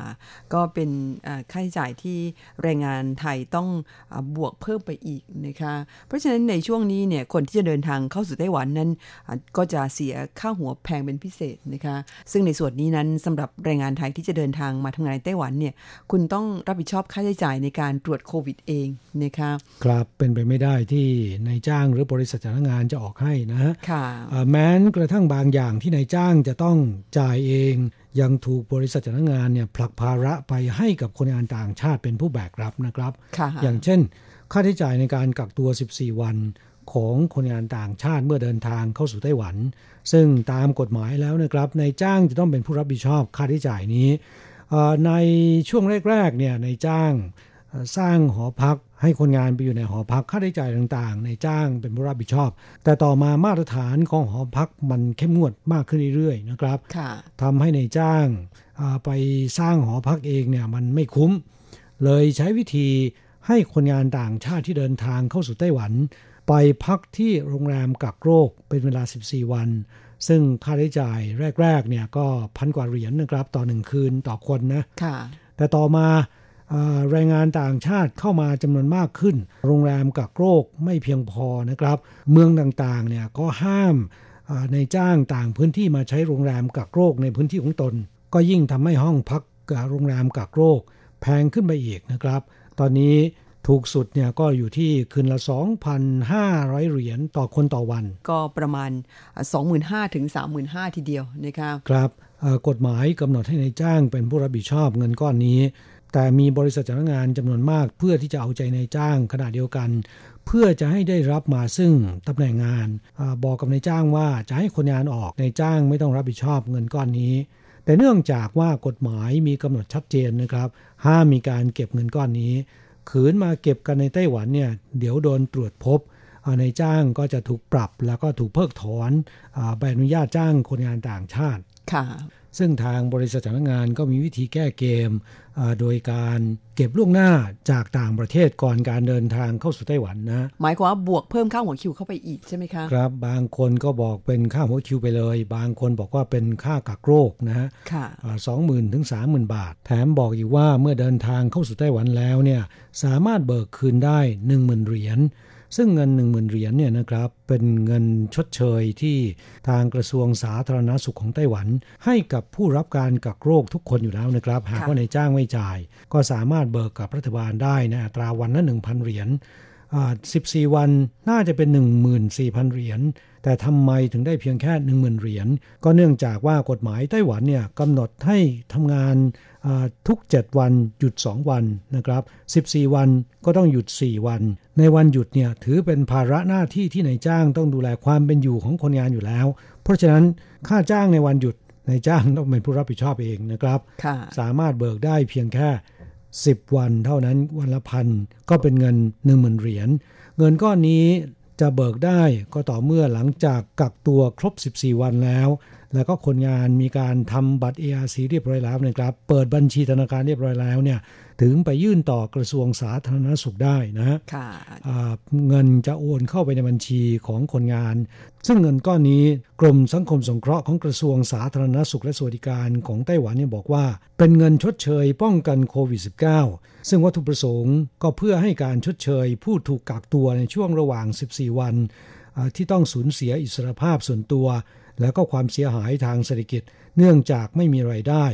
ก็เป็นอ่าค่าใช้จ่ายที่แรงงานไทยต้องอาบวกเพิ่มไปอีกนะคะ เพราะฉะนั้นในช่วงนี้เนี่ยคนที่จะเดินทางเข้าสู่ไต้หวันนั้นอ่าก็จะเสียค่าหัวแพงเป็นพิเศษนะคะ ซึ่งในส่วนนี้นั้นสำหรับแรงงานไทยที่จะเดินทางมาทำงานในไต้หวันเนี่ยคุณต้องรับผิดชอบค่าใช้จ่ายในการตรวจโควิดเองนะคะครับเป็นไปไม่ได้ที่นายจ้างหรือบริษัทจ้างงานจะออกให้นะฮะค่ะอ่าแม้นกระทั่งบางอย่างที่นายจ้างจะต้องจ่ายเองยังถูกบริษัทจ้างงานเนี่ยผลักภาระไปให้กับคนงานต่างชาติเป็นผู้แบกรับนะครับค่ะอย่างเช่น ค่าใช้จ่ายในการกักตัว 14 วันของคนงานต่างชาติเมื่อเดินทางเข้าสู่ไต้หวัน ซึ่งตามกฎหมายแล้วนะครับนายจ้างจะต้องเป็นผู้รับผิดชอบค่าใช้จ่ายนี้เอ่อในช่วงแรกๆเนี่ยนายจ้างเอ่อ สร้างหอพักให้คนงานไปอยู่ในหอพักค่าใช้จ่ายต่างๆนายจ้างเป็นผู้รับผิดชอบ แต่ต่อมามาตรฐานของหอพักมันเข้มงวดมากขึ้นเรื่อยๆนะครับค่ะทำให้ในายจ้างอ่าไปสร้างหอพักเองเนี่ยมันไม่คุ้ม เลยใช้วิธีให้คนงานต่างชาติที่เดินทางเข้าสู่ไต้หวัน ไปพักที่โรงแรมกักโรคเป็นเวลา 14 วัน ซึ่งค่าใช้จ่ายแรกๆเนี่ยก็พันกว่าเหรียญนะครับต่อหนึ่งคืนต่อคนนะค่ะแต่ต่อมาอ่า แรงงานต่างชาติเข้ามาจำนวนมากขึ้น โรงแรมกักโรคไม่เพียงพอนะครับ เมืองต่างๆเนี่ยก็ห้ามอ่าในจ้างต่างพื้นที่มาใช้โรงแรมกักโรคในพื้นที่ของตน ก็ยิ่งทำให้ห้องพักกับโรงแรมกักโรค แพงขึ้นไปอีกนะครับ ตอนนี้ถูกสุดเนี่ยก็อยู่ที่คืนละ 2,500 เหรียญต่อคนต่อวัน ก็ประมาณ 25,000ถึง35,000 ทีเดียวนะคะครับเอ่อกฎหมายกำหนดให้ในายจ้างเป็นผู้รับผิดชอบเงินก้อนนี้ แต่มีบริษัทจ้างงานจำนวนมากเพื่อที่จะเอาใจในจ้างขณะเดียวกัน เพื่อจะให้ได้รับมาซึ่งตำแหน่งงานอบอกกับนายจ้างว่าจะให้คนงานออกนายจ้างไม่ต้องรับผิดชอบเงินก้อนนี้ แต่เนื่องจากว่ากฎหมายมีกำหนดชัดเจนนะครับ ห้ามมีการเก็บเงินก้อนนี้ ขืนมาเก็บกันในไต้หวันเนี่ยเดี๋ยวโดนตรวจพบนายจ้างก็จะถูกปรับแล้วก็ถูกเพิกถอนอใบอนุญาตจ้างคนงานต่างชาติค่ะ ซึ่งทางบริษัทจ้างงานก็มีวิธีแก้เกมอ่าโดยการเก็บล่วงหน้าจากต่างประเทศก่อนการเดินทางเข้าสู่ไต้หวันนะ หมายความว่าบวกเพิ่มค่าหัวคิวเข้าไปอีกใช่ไหมคะ ครับ บางคนก็บอกเป็นค่าหัวคิวไปเลย บางคนบอกว่าเป็นค่ากักโรคนะฮะค่ะสองหมื่นถึงสามหมื่นบาท แถมบอกอีกว่าเมื่อเดินทางเข้าสู่ไต้หวันแล้วเนี่ยสามารถเบิกคืนได้หนึ่งหมื่นเหรียญ ซึ่งเงิน 1 0,000 เหรียญเนี่ยนะครับเป็นเงินชดเชยที่ทางกระทรวงสาธารณสุขของไต้หวัน ให้กับผู้รับการกักโรคทุกคนอยู่แล้วนะครับ หากว่าในายจ้างไม่จ่าย ก็สามารถเบิกกับรัฐบาลได้นะอัตราวันละ1,000 เหรียญอ่า14 วันน่าจะเป็น 14,000 เหรียญ แต่ทำไมถึงได้เพียงแค่ 10,000 เหรียญ ก็เนื่องจากว่ากฎหมายไต้หวันเนี่ยกำหนดให้ทำงานอ่า ทุก 7 วันหยุด 2 วันนะครับ 14 วันก็ต้องหยุด 4 วัน ในวันหยุดเนี่ยถือเป็นภาระหน้าที่ที่นายจ้างต้องดูแลความเป็นอยู่ของคนงานอยู่แล้ว เพราะฉะนั้นค่าจ้างในวันหยุดนายจ้างต้องเป็นผู้รับผิดชอบเองนะครับค่ะสามารถเบิกได้เพียงแค่ 10 วันเท่านั้นวันละพันก็เป็นเงิน1 0,000เหรียญเงินก้อนนี้จะเบิกได้ก็ต่อเมื่อหลังจากกักตัวครบ 14 วันแล้ว แล้วก็คนงานมีการทำบัตร ARC เรียบร้อยแล้วนะครับ เปิดบัญชีธนาคารเรียบร้อยแล้วเนี่ยถึงไปยื่นต่อกระทรวงสาธารณสุขได้นะฮะค่ะอ่าเงินจะโอนเข้าไปในบัญชีของคนงาน ซึ่งเงินก้อนนี้กรมสังคมสงเคราะห์ของกระทรวงสาธารณสุขและสวัสดิการของไต้หวันเนี่ยบอกว่า เป็นเงินชดเชยป้องกันโควิด -19 ซึ่งวัตถุประสงค์ก็เพื่อให้การชดเชยผู้ถูกกักตัวในช่วงระหว่าง 14 วันอ่าที่ต้องสูญเสียอิสรภาพส่วนตัว แล้วก็ความเสียหายทางเศรษฐกิจ เนื่องจากไม่มีไรายได้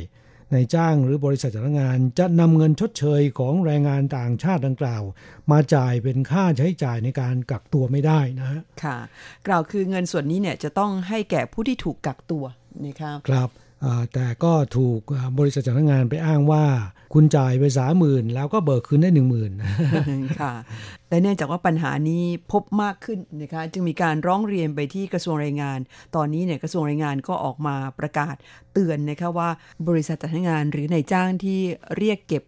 นายจ้างหรือบริษัทจ้างงานจะนำเงินชดเชยของแรงงานต่างชาติดังกล่าว มาจ่ายเป็นค่าใช้จ่ายในการกักตัวไม่ได้นะฮะค่ะ กล่าวคือเงินส่วนนี้เนี่ยจะต้องให้แก่ผู้ที่ถูกกักตัวนะครับครับอ่า แต่ก็ถูกบริษัทจ้างงานไปอ้างว่า คุณจ่ายไปสามหมื่นแล้วก็เบิกคืนได้หนึ่งหมื่นค่ะ และเนื่องจากว่าปัญหานี้พบมากขึ้นนะคะจึงมีการร้องเรียนไปที่กระทรวงแรงงาน ตอนนี้เนี่ยกระทรวงแรงงานก็ออกมาประกาศเตือนนะคะว่าบริษัทจ้างงานหรือนายจ้างที่เรียกเก็บ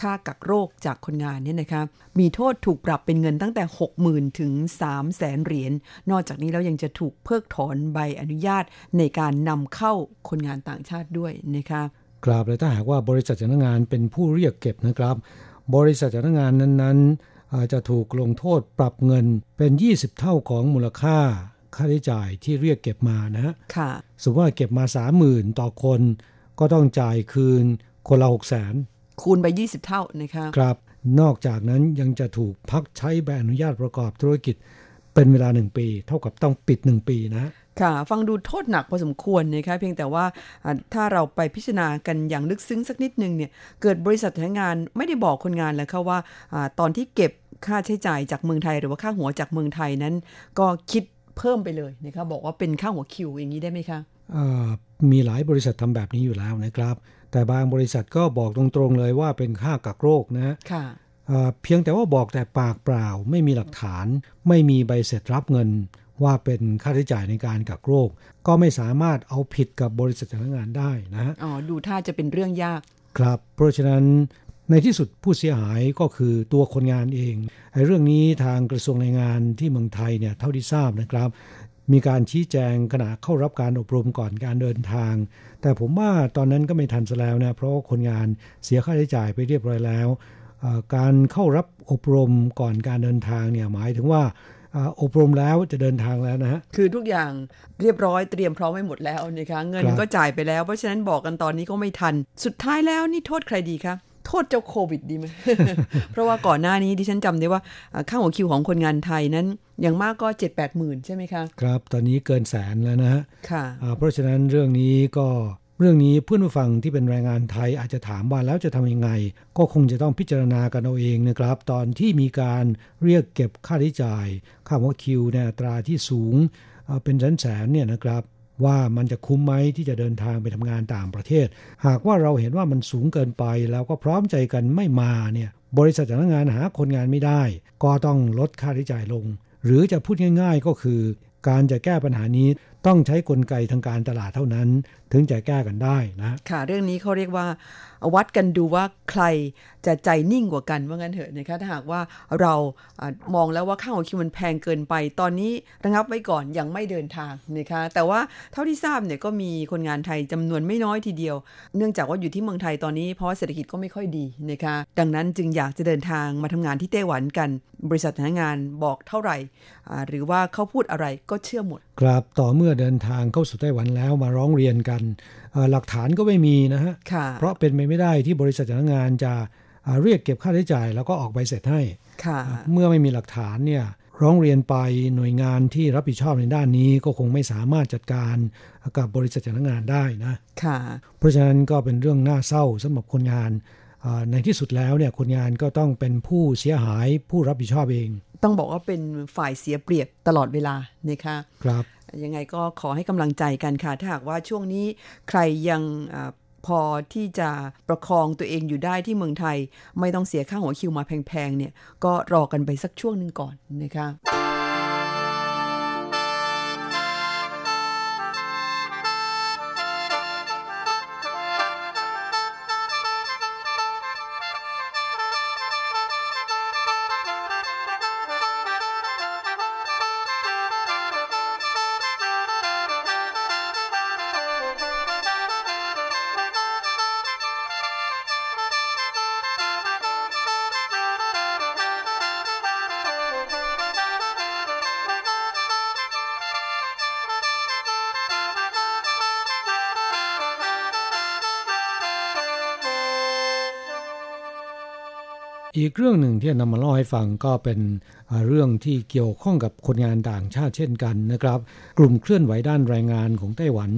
ค่ากักโรคจากคนงานเนี่ยนะคะมีโทษถูกปรับเป็นเงินตั้งแต่ 60,000 ถึง 3 0 0แสนเหรียญนอกจากนี้แล้วยังจะถูกเพิกถอนใบอนุญาตในการนำเข้าคนงานต่างชาติด้วยนะคะกราบเลยถ้าหากว่าบริษัทจ้างงานเป็นผู้เรียกเก็บนะครับ บริษัทจ้างงานนั้นๆ อาจจะถูกลงโทษปรับเงินเป็น 20 เท่าของมูลค่าค่าใช้จ่ายที่เรียกเก็บมานะฮะค่ะ สมมติว่าเก็บมา 30,000 ต่อคน ก็ต้องจ่ายคืนคนละ6 0 0 0 0 คูณไป 20 เท่านะคะครับ นอกจากนั้นยังจะถูกพักใช้ใบอนุญาตประกอบธุรกิจเป็นเวลา 1 ปี เท่ากับต้องปิด 1 ปีนะค่ะ ฟังดูโทษหนักพอสมควรนะคะเพียงแต่ว่าอ่าถ้าเราไปพิจารณากันอย่างลึกซึ้งสักนิดนึงเนี่ยเกิดบริษัทจ้างงานไม่ได้บอกคนงานแล้วค่ะว่าอาตอนที่เก็บค่าใช้จ่ายจากเมืองไทย หรือว่าค่าหัวจากเมืองไทยนั้น ก็คิดเพิ่มไปเลยนะคะบอกว่าเป็นค่าหัวคิวอย่างนี้ได้ไหมคะอ่ามีหลายบริษัททำแบบนี้อยู่แล้วนะครับ แต่บางบริษัทก็บอกตรงๆเลยว่าเป็นค่ากักโรคนะค่ะอ่าเพียงแต่ว่าบอกแต่ปากเปล่าไม่มีหลักฐาน ไม่มีใบเสร็จรับเงิน ว่าเป็นค่าใช้จ่ายในการกักโรค ก็ไม่สามารถเอาผิดกับบริษัทจ้างงานได้นะฮะอ๋อดูท่าจะเป็นเรื่องยาก ครับ เพราะฉะนั้นในที่สุดผู้เสียหายก็คือตัวคนงานเองไอ้เรื่องนี้ทางกระทรวงแรงงานที่เมืองไทยเนี่ยเท่าที่ทราบนะครับ มีการชี้แจงขณะเข้ารับการอบรมก่อนการเดินทาง แต่ผมว่าตอนนั้นก็ไม่ทันซะแล้วนะ เพราะว่าคนงานเสียค่าใช้จ่ายไปเรียบร้อยแล้วเอ่อการเข้ารับอบรมก่อนการเดินทางเนี่ยหมายถึงว่าอ่าอบรมแล้วจะเดินทางแล้วนะฮะ คือทุกอย่างเรียบร้อยเตรียมพร้อมไว้หมดแล้วนะคะ เงินครับก็จ่ายไปแล้ว เพราะฉะนั้นบอกกันตอนนี้ก็ไม่ทัน สุดท้ายแล้วนี่โทษใครดีคะ โทษเจ้าโควิดดีไหม เพราะว่าก่อนหน้านี้ดิฉันจำได้ว่าอ่าค่าหัวคิวของคนงานไทยนั้น อย่างมากก็7 8หมื่นใช่ไหมคะ ครับ ตอนนี้เกินแสนแล้วนะฮะค่ะอ่าเพราะฉะนั้นเรื่องนี้ก็เรื่องนี้เพื่อนผู้ฟังที่เป็นแรงงานไทยอาจจะถามว่าแล้วจะทำยังไง ก็คงจะต้องพิจารณากันเอาเองนะครับ ตอนที่มีการเรียกเก็บค่าใช้จ่าย ค่าหัวคิวเนี่ยอัตราที่สูงอ่าเป็นแสนแสนๆเนี่ยนะครับ ว่ามันจะคุ้มไหมที่จะเดินทางไปทำงานต่างประเทศ หากว่าเราเห็นว่ามันสูงเกินไปแล้วก็พร้อมใจกันไม่มาเนี่ยบริษัทจ้างงานหาคนงานไม่ได้ ก็ต้องลดค่าใช้จ่ายลง หรือจะพูดง่าย ๆก็คือ การจะแก้ปัญหานี้ต้องใช้กลไกทางการตลาดเท่านั้น ถึงจะแก้กันได้นะค่ะเรื่องนี้เขาเรียกว่า วัดกันดูว่าใครจะใจนิ่งกว่ากันว่างั้นเถอะนะคะถ้าหากว่าเรามองแล้วว่าค่าหัวคิวมันแพงเกินไป ตอนนี้ระงับไว้ก่อนยังไม่เดินทางนะคะแต่ว่าเท่าที่ทราบเนี่ยก็มีคนงานไทยจำนวนไม่น้อยทีเดียว เนื่องจากว่าอยู่ที่เมืองไทยตอนนี้เพราะว่าเศรษฐกิจก็ไม่ค่อยดีนะคะดังนั้นจึงอยากจะเดินทางมาทำงานที่ไต้หวันกัน บริษัทพนักงานบอกเท่าไหร่ หรือว่าเขาพูดอะไรก็เชื่อหมด ครับต่อเมื่อเดินทางเข้าสู่ไต้หวันแล้วมาร้องเรียนกันหลักฐานก็ไม่มีนะฮะค่ะเพราะเป็นไปไม่ได้ที่บริษัทจ้างงานจะอ่าเรียกเก็บค่าใช้จ่าย แล้วก็ออกใบเสร็จให้ค่ะเมื่อไม่มีหลักฐานเนี่ยร้องเรียนไปหน่วยงานที่รับผิดชอบในด้านนี้ก็คงไม่สามารถจัดการกับบริษัทจ้างงานได้นะค่ะ เพราะฉะนั้นก็เป็นเรื่องน่าเศร้าสำหรับคนงานอ่าในที่สุดแล้วเนี่ยคนงานก็ต้องเป็นผู้เสียหายผู้รับผิดชอบเอง ต้องบอกว่าเป็นฝ่ายเสียเปรียบตลอดเวลานะคะครับ ยังไงก็ขอให้กำลังใจกันค่ะ ถ้าหากว่าช่วงนี้ใครยังอพอที่จะประคองตัวเองอยู่ได้ที่เมืองไทย ไม่ต้องเสียค่าหัวคิวมาแพงๆเนี่ย ก็รอกันไปสักช่วงหนึ่งก่อนนะคะ อีกเรื่องหนึ่งที่นำมาเล่าให้ฟังก็เป็นเรื่องที่เกี่ยวข้องกับคนงานต่างชาติเช่นกันนะครับ กลุ่มเคลื่อนไหวด้านแรงงานของไต้หวัน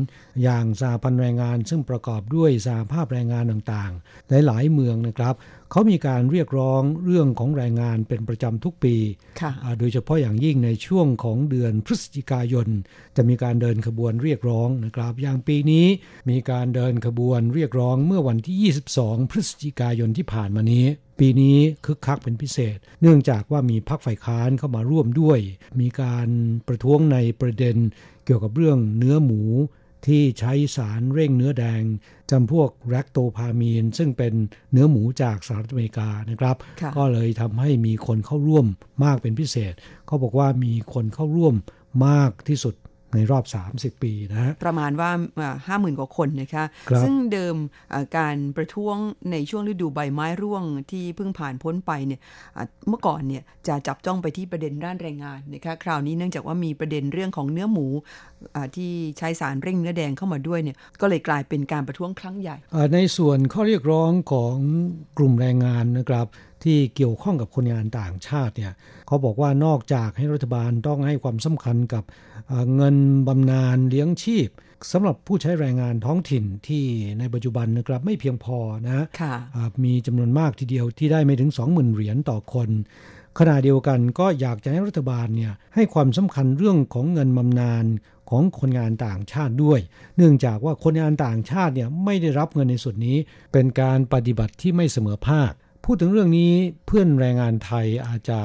อย่างสาพันแรงงานซึ่งประกอบด้วยสาภาพแรงงานต่างๆ หลายๆเมืองนะครับเขามีการเรียกร้องเรื่องของแรงงานเป็นประจำทุกปี โดยเฉพาะอย่างยิ่งในช่วงของเดือนพฤศจิกายน จะมีการเดินขบวนเรียกร้องนะครับ อย่างปีนี้มีการเดินขบวนเรียกร้องเมื่อวันที่ 22 พฤศจิกายนที่ผ่านมานี้ ปีนี้คึกคักเป็นพิเศษ เนื่องจากว่ามีพักฝ่ายค้านเข้ามาร่วมด้วย มีการประท้วงในประเด็นเกี่ยวกับเรื่องเนื้อหมูที่ใช้สารเร่งเนื้อแดงจำพวกแรคโตพามีน ซึ่งเป็นเนื้อหมูจากสหรัฐอเมริกานะครับ ก็เลยทำให้มีคนเข้าร่วมมากเป็นพิเศษเขาบอกว่ามีคนเข้าร่วมมากที่สุด ในรอบ 30 ปีนะประมาณว่าห้าหมื่นกว่าคนนะคะคซึ่งเดิมการประท้วงในช่วงฤดูใบไม้ร่วงที่เพิ่งผ่านพ้นไปเนี่ยเมื่อก่อนเนี่ยจะจับจ้องไปที่ประเด็นด้านแรงงานนะคะคราวนี้เนื่องจากว่ามีประเด็นเรื่องของเนื้อหมูที่ใช้สารเร่งเนื้อแดงเข้ามาด้วยเนี่ยก็เลยกลายเป็นการประท้วงครั้งใหญ่ ในส่วนข้อเรียกร้องของกลุ่มแรงงานนะครับ ที่เกี่ยวข้องกับคนงานต่างชาติเนี่ยเขาบอกว่านอกจากให้รัฐบาลต้องให้ความสำคัญกับเงินบำนาญเลี้ยงชีพสำหรับผู้ใช้แรงงานท้องถิ่นที่ในปัจจุบันนะครับไม่เพียงพอนะมีจำนวนมากทีเดียวที่ได้ไม่ถึง 20,000 เหรียญต่อคนขณะเดียวกันก็อยากจะให้รัฐบาลเนี่ยให้ความสำคัญเรื่องของเงินบำนาญของคนงานต่างชาติด้วย เนื่องจากว่าคนงานต่างชาติเนี่ยไม่ได้รับเงินในส่วนนี้ เป็นการปฏิบัติที่ไม่เสมอภาค พูดถึงเรื่องนี้เพื่อนแรงงานไทยอาจจะ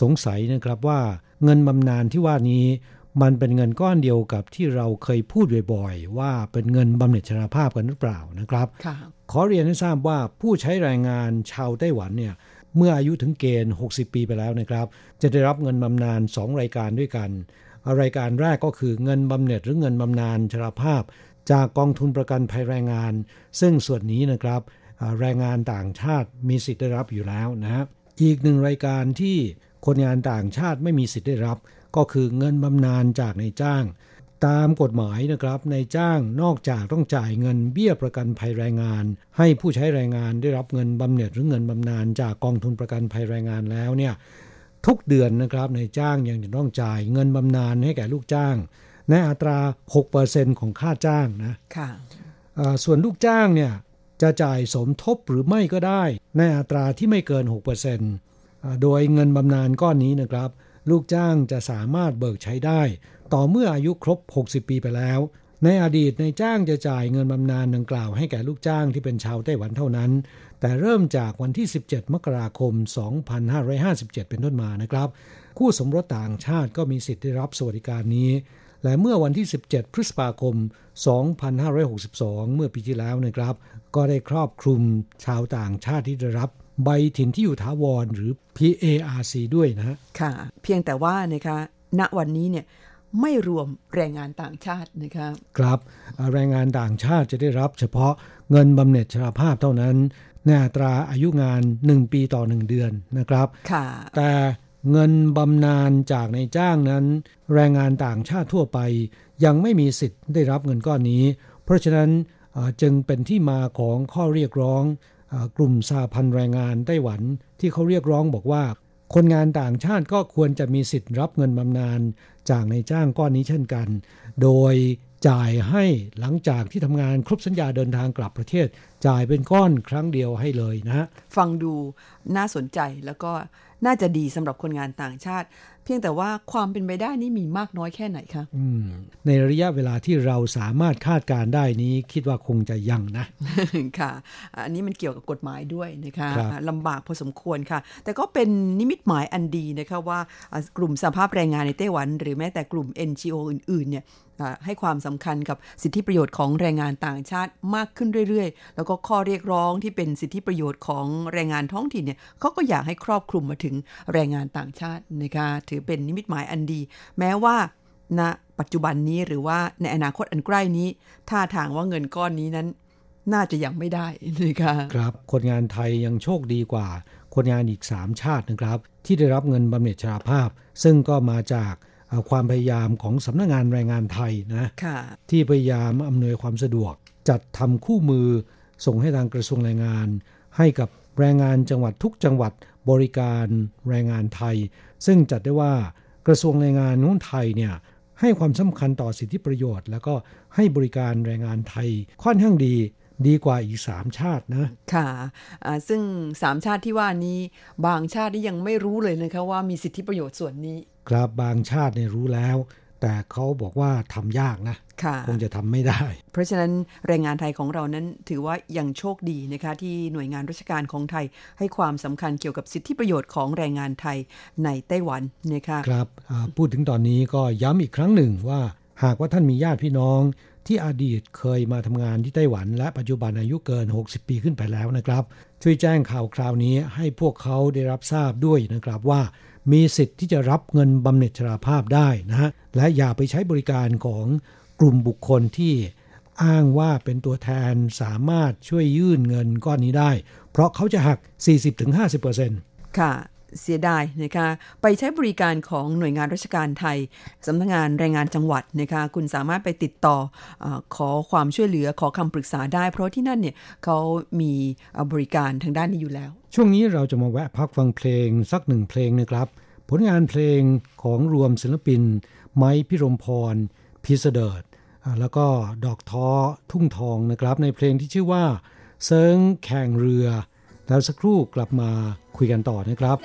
สงสัยนะครับว่าเงินบำนาญที่ว่านี้ มันเป็นเงินก้อนเดียวกับที่เราเคยพูดบ่อยๆ ว่าเป็นเงินบำเหน็จชราภาพกันหรือเปล่านะครับ ขอเรียนให้ทราบว่าผู้ใช้แรงงานชาวไต้หวันเนี่ยเมื่ออายุถึงเกณฑ์ 60 ปีไปแล้วนะครับ จะได้รับเงินบำนาญ2รายการด้วยกันรายการแรกก็คือเงินบำเหน็จหรือเงินบำนาญชราภาพ จากกองทุนประกันภัยแรงงาน ซึ่งส่วนนี้นะครับ แรงงานต่างชาติมีสิทธิ์ได้รับอยู่แล้วนะฮะอีกหนึ่งรายการที่คนงานต่างชาติไม่มีสิทธิ์ได้รับ ก็คือเงินบำนาญจากนายจ้าง ตามกฎหมายนะครับนายจ้างนอกจากต้องจ่ายเงินเบี้ยประกันภัยแรงงาน ให้ผู้ใช้แรงงานได้รับเงินบำเหน็จหรือเงินบำนาญจากกองทุนประกันภัยแรงงานแล้วเนี่ยทุกเดือนนะครับนายจ้างยังจะต้องจ่ายเงินบำนาญให้แก่ลูกจ้าง ในอัตรา 6%ของค่าจ้างนะ ค่ะ ส่วนลูกจ้างเนี่ย จะจ่ายสมทบหรือไม่ก็ได้ ในอัตราที่ไม่เกิน 6%โดยเงินบำนาญก้อนนี้นะครับ ลูกจ้างจะสามารถเบิกใช้ได้ ต่อเมื่ออายุครบ 60 ปีไปแล้ว ในอดีตในจ้างจะจ่ายเงินบำนาญดังกล่าวให้แก่ลูกจ้างที่เป็นชาวไต้หวันเท่านั้น แต่เริ่มจากวันที่ 17 มกราคม 2557 เป็นต้นมานะครับ คู่สมรสต่างชาติก็มีสิทธิ์ได้รับสวัสดิการนี้ และเมื่อวันที่ 17 พฤษภาคม 2562 เมื่อปีที่แล้วนะครับ ก็ได้ครอบคลุมชาวต่างชาติที่ได้รับใบถิ่นที่อยู่ถาวรหรือ PARC ด้วยนะค่ะ เพียงแต่ว่านะคะณวันนี้เนี่ยไม่รวมแรงงานต่างชาตินะคะครับแรงงานต่างชาติจะได้รับเฉพาะเงินบำเหน็จชราภาพเท่านั้นในอัตราอายุงาน 1 ปีต่อ 1 เดือนนะครับค่ะแต่ เงินบำนาญจากในจ้างนั้น แรงงานต่างชาติทั่วไป ยังไม่มีสิทธิ์ได้รับเงินก้อนนี้ เพราะฉะนั้นจึงเป็นที่มาของข้อเรียกร้องกลุ่มสาพันธ์แรงงานไต้หวันที่เขาเรียกร้องบอกว่า คนงานต่างชาติก็ควรจะมีสิทธิ์รับเงินบำนาญจากในจ้างก้อนนี้เช่นกัน โดยจ่ายให้หลังจากที่ทำงานครบสัญญาเดินทางกลับประเทศ จ่ายเป็นก้อนครั้งเดียวให้เลยนะฟังดูน่าสนใจแล้วก็ น่าจะดีสำหรับคนงานต่างชาติ เพียงแต่ว่าความเป็นไปได้นี้มีมากน้อยแค่ไหนคะในระยะเวลาที่เราสามารถคาดการได้นี้คิดว่าคงจะยังนะค่ะ อันนี้มันเกี่ยวกับกฎหมายด้วยนะคะลำบากพอสมควรค่ะ แต่ก็เป็นนิมิตหมายอันดีนะคะว่ากลุ่มสภาพแรงงานในไต้หวัน หรือแม้แต่กลุ่ม NGO อื่นๆเนี่ย ให้ความสำคัญกับสิทธิประโยชน์ของแรงงานต่างชาติมากขึ้นเรื่อยๆ แล้วก็ข้อเรียกร้องที่เป็นสิทธิประโยชน์ของแรงงานท้องถิ่นเนี่ยเขาก็อยากให้ครอบคลุมมาถึงแรงงานต่างชาตินะคะถือเป็นนิมิตหมายอันดี แม้ว่าณนะปัจจุบันนี้หรือว่าในอนาคตอันใกล้นี้ท่าทางว่าเงินก้อนนี้นั้น น่าจะยังไม่ได้นะคะครับคนงานไทยยังโชคดีกว่า คนงานอีก 3 ชาตินะครับ ที่ได้รับเงินบำเหน็จชราภาพ ซึ่งก็มาจาก ความพยายามของสำนักงงานแรงงานไทยนะที่พยายามอำนวยความสะดวก จัดทำคู่มือส่งให้ทางกระทรวงแรงงาน ให้กับแรงงานจังหวัดทุกจังหวัดบริการแรงงานไทย ซึ่งจัดได้ว่ากระทรวงแรงงานนู้นไทยเนี่ยให้ความสำคัญต่อสิทธิประโยชน์ แล้วก็ให้บริการแรงงานไทยค่อนข้างดีดีกว่าอีกสามชาตินะ ค่ะอ่าซึ่งสามชาติที่ว่านี้ บางชาติที่ยังไม่รู้เลยนะคะว่ามีสิทธิประโยชน์ส่วนนี้ ครับบางชาติเนี่ยรู้แล้ว แต่เขาบอกว่าทำยากนะค่ะคงจะทำไม่ได้ เพราะฉะนั้นแรงงานไทยของเรานั้นถือว่ายังโชคดีนะคะที่หน่วยงานราชการของไทย ให้ความสำคัญเกี่ยวกับสิทธิประโยชน์ของแรงงานไทยในไต้หวันนะคะครับอ่าพูดถึงตอนนี้ก็ย้ำอีกครั้งหนึ่งว่า หากว่าท่านมีญาติพี่น้องที่อดีตเคยมาทำงานที่ไต้หวัน และปัจจุบันอายุเกิน 60 ปีขึ้นไปแล้วนะครับ ช่วยแจ้งข่าวคราวนี้ให้พวกเขาได้รับทราบด้วยนะครับว่า มีสิทธิ์ที่จะรับเงินบำเหน็จชราภาพได้นะฮะและอย่าไปใช้บริการของกลุ่มบุคคลที่อ้างว่าเป็นตัวแทนสามารถช่วยยื่นเงินก้อนนี้ได้ เพราะเขาจะหัก 40-50%ค่ะ เสียดายนะคะไปใช้บริการของหน่วยงานราชการไทยสำนักงานแรงงานจังหวัดนะคะคุณสามารถไปติดต่ออขอความช่วยเหลือขอคำปรึกษาได้ เพราะที่นั่นเนี่ยเขามีบริการทางด้านนี้อยู่แล้ว ช่วงนี้เราจะมาแวะพักฟังเพลงสักหนึ่งเพลงนะครับ ผลงานเพลงของรวมศิลปิน ไม้พิรมพรพิสเดิร์ดแล้วก็ดอกท้อทุ่งทองนะครับ ในเพลงที่ชื่อว่าเซิงแข่งเรือ แล้วสักครู่กลับมาคุยกันต่อนะครับ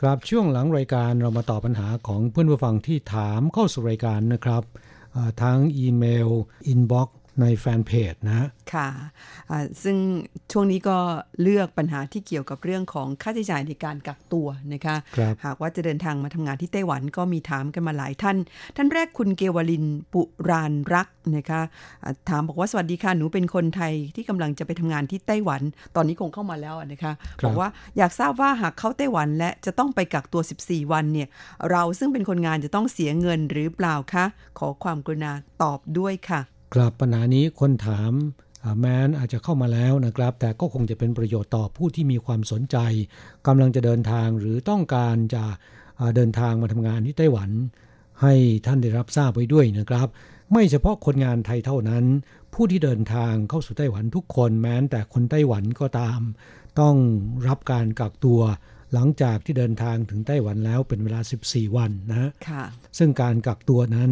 ครับช่วงหลังรายการเรามาตอบปัญหาของเพื่อนผู้ฟังที่ถามเข้าสู่รายการนะครับทั้งอีเมลอินบ็อก ในแฟนเพจนะค่ะอ่าซึ่งช่วงนี้ก็เลือกปัญหาที่เกี่ยวกับเรื่องของค่าใช้จ่ายในการกักตัวนะคะครับหากว่าจะเดินทางมาทำงานที่ไต้หวันก็มีถามกันมาหลายท่าน ท่านแรกคุณเกวลินปุรานรักนะคะอ่าถามบอกว่าสวัสดีค่ะ หนูเป็นคนไทยที่กำลังจะไปทำงานที่ไต้หวัน ตอนนี้คงเข้ามาแล้วนะคะครับบอกว่าอยากทราบว่าหากเข้าไต้หวันและจะต้องไปกักตัว 14 วันเนี่ยเราซึ่งเป็นคนงานจะต้องเสียเงินหรือเปล่าคะขอความกรุณาตอบด้วยค่ะ ครับปัญหานี้คนถามอ่าแม้นอาจจะเข้ามาแล้วนะครับ แต่ก็คงจะเป็นประโยชน์ต่อผู้ที่มีความสนใจกำลังจะเดินทางหรือต้องการจะอ่าเดินทางมาทำงานที่ไต้หวัน ให้ท่านได้รับทราบไว้ด้วยนะครับ ไม่เฉพาะคนงานไทยเท่านั้น ผู้ที่เดินทางเข้าสู่ไต้หวันทุกคนแม้แต่คนไต้หวันก็ตาม ต้องรับการกักตัวหลังจากที่เดินทางถึงไต้หวันแล้วเป็นเวลา 14 วันนะค่ะซึ่งการกักตัวนั้น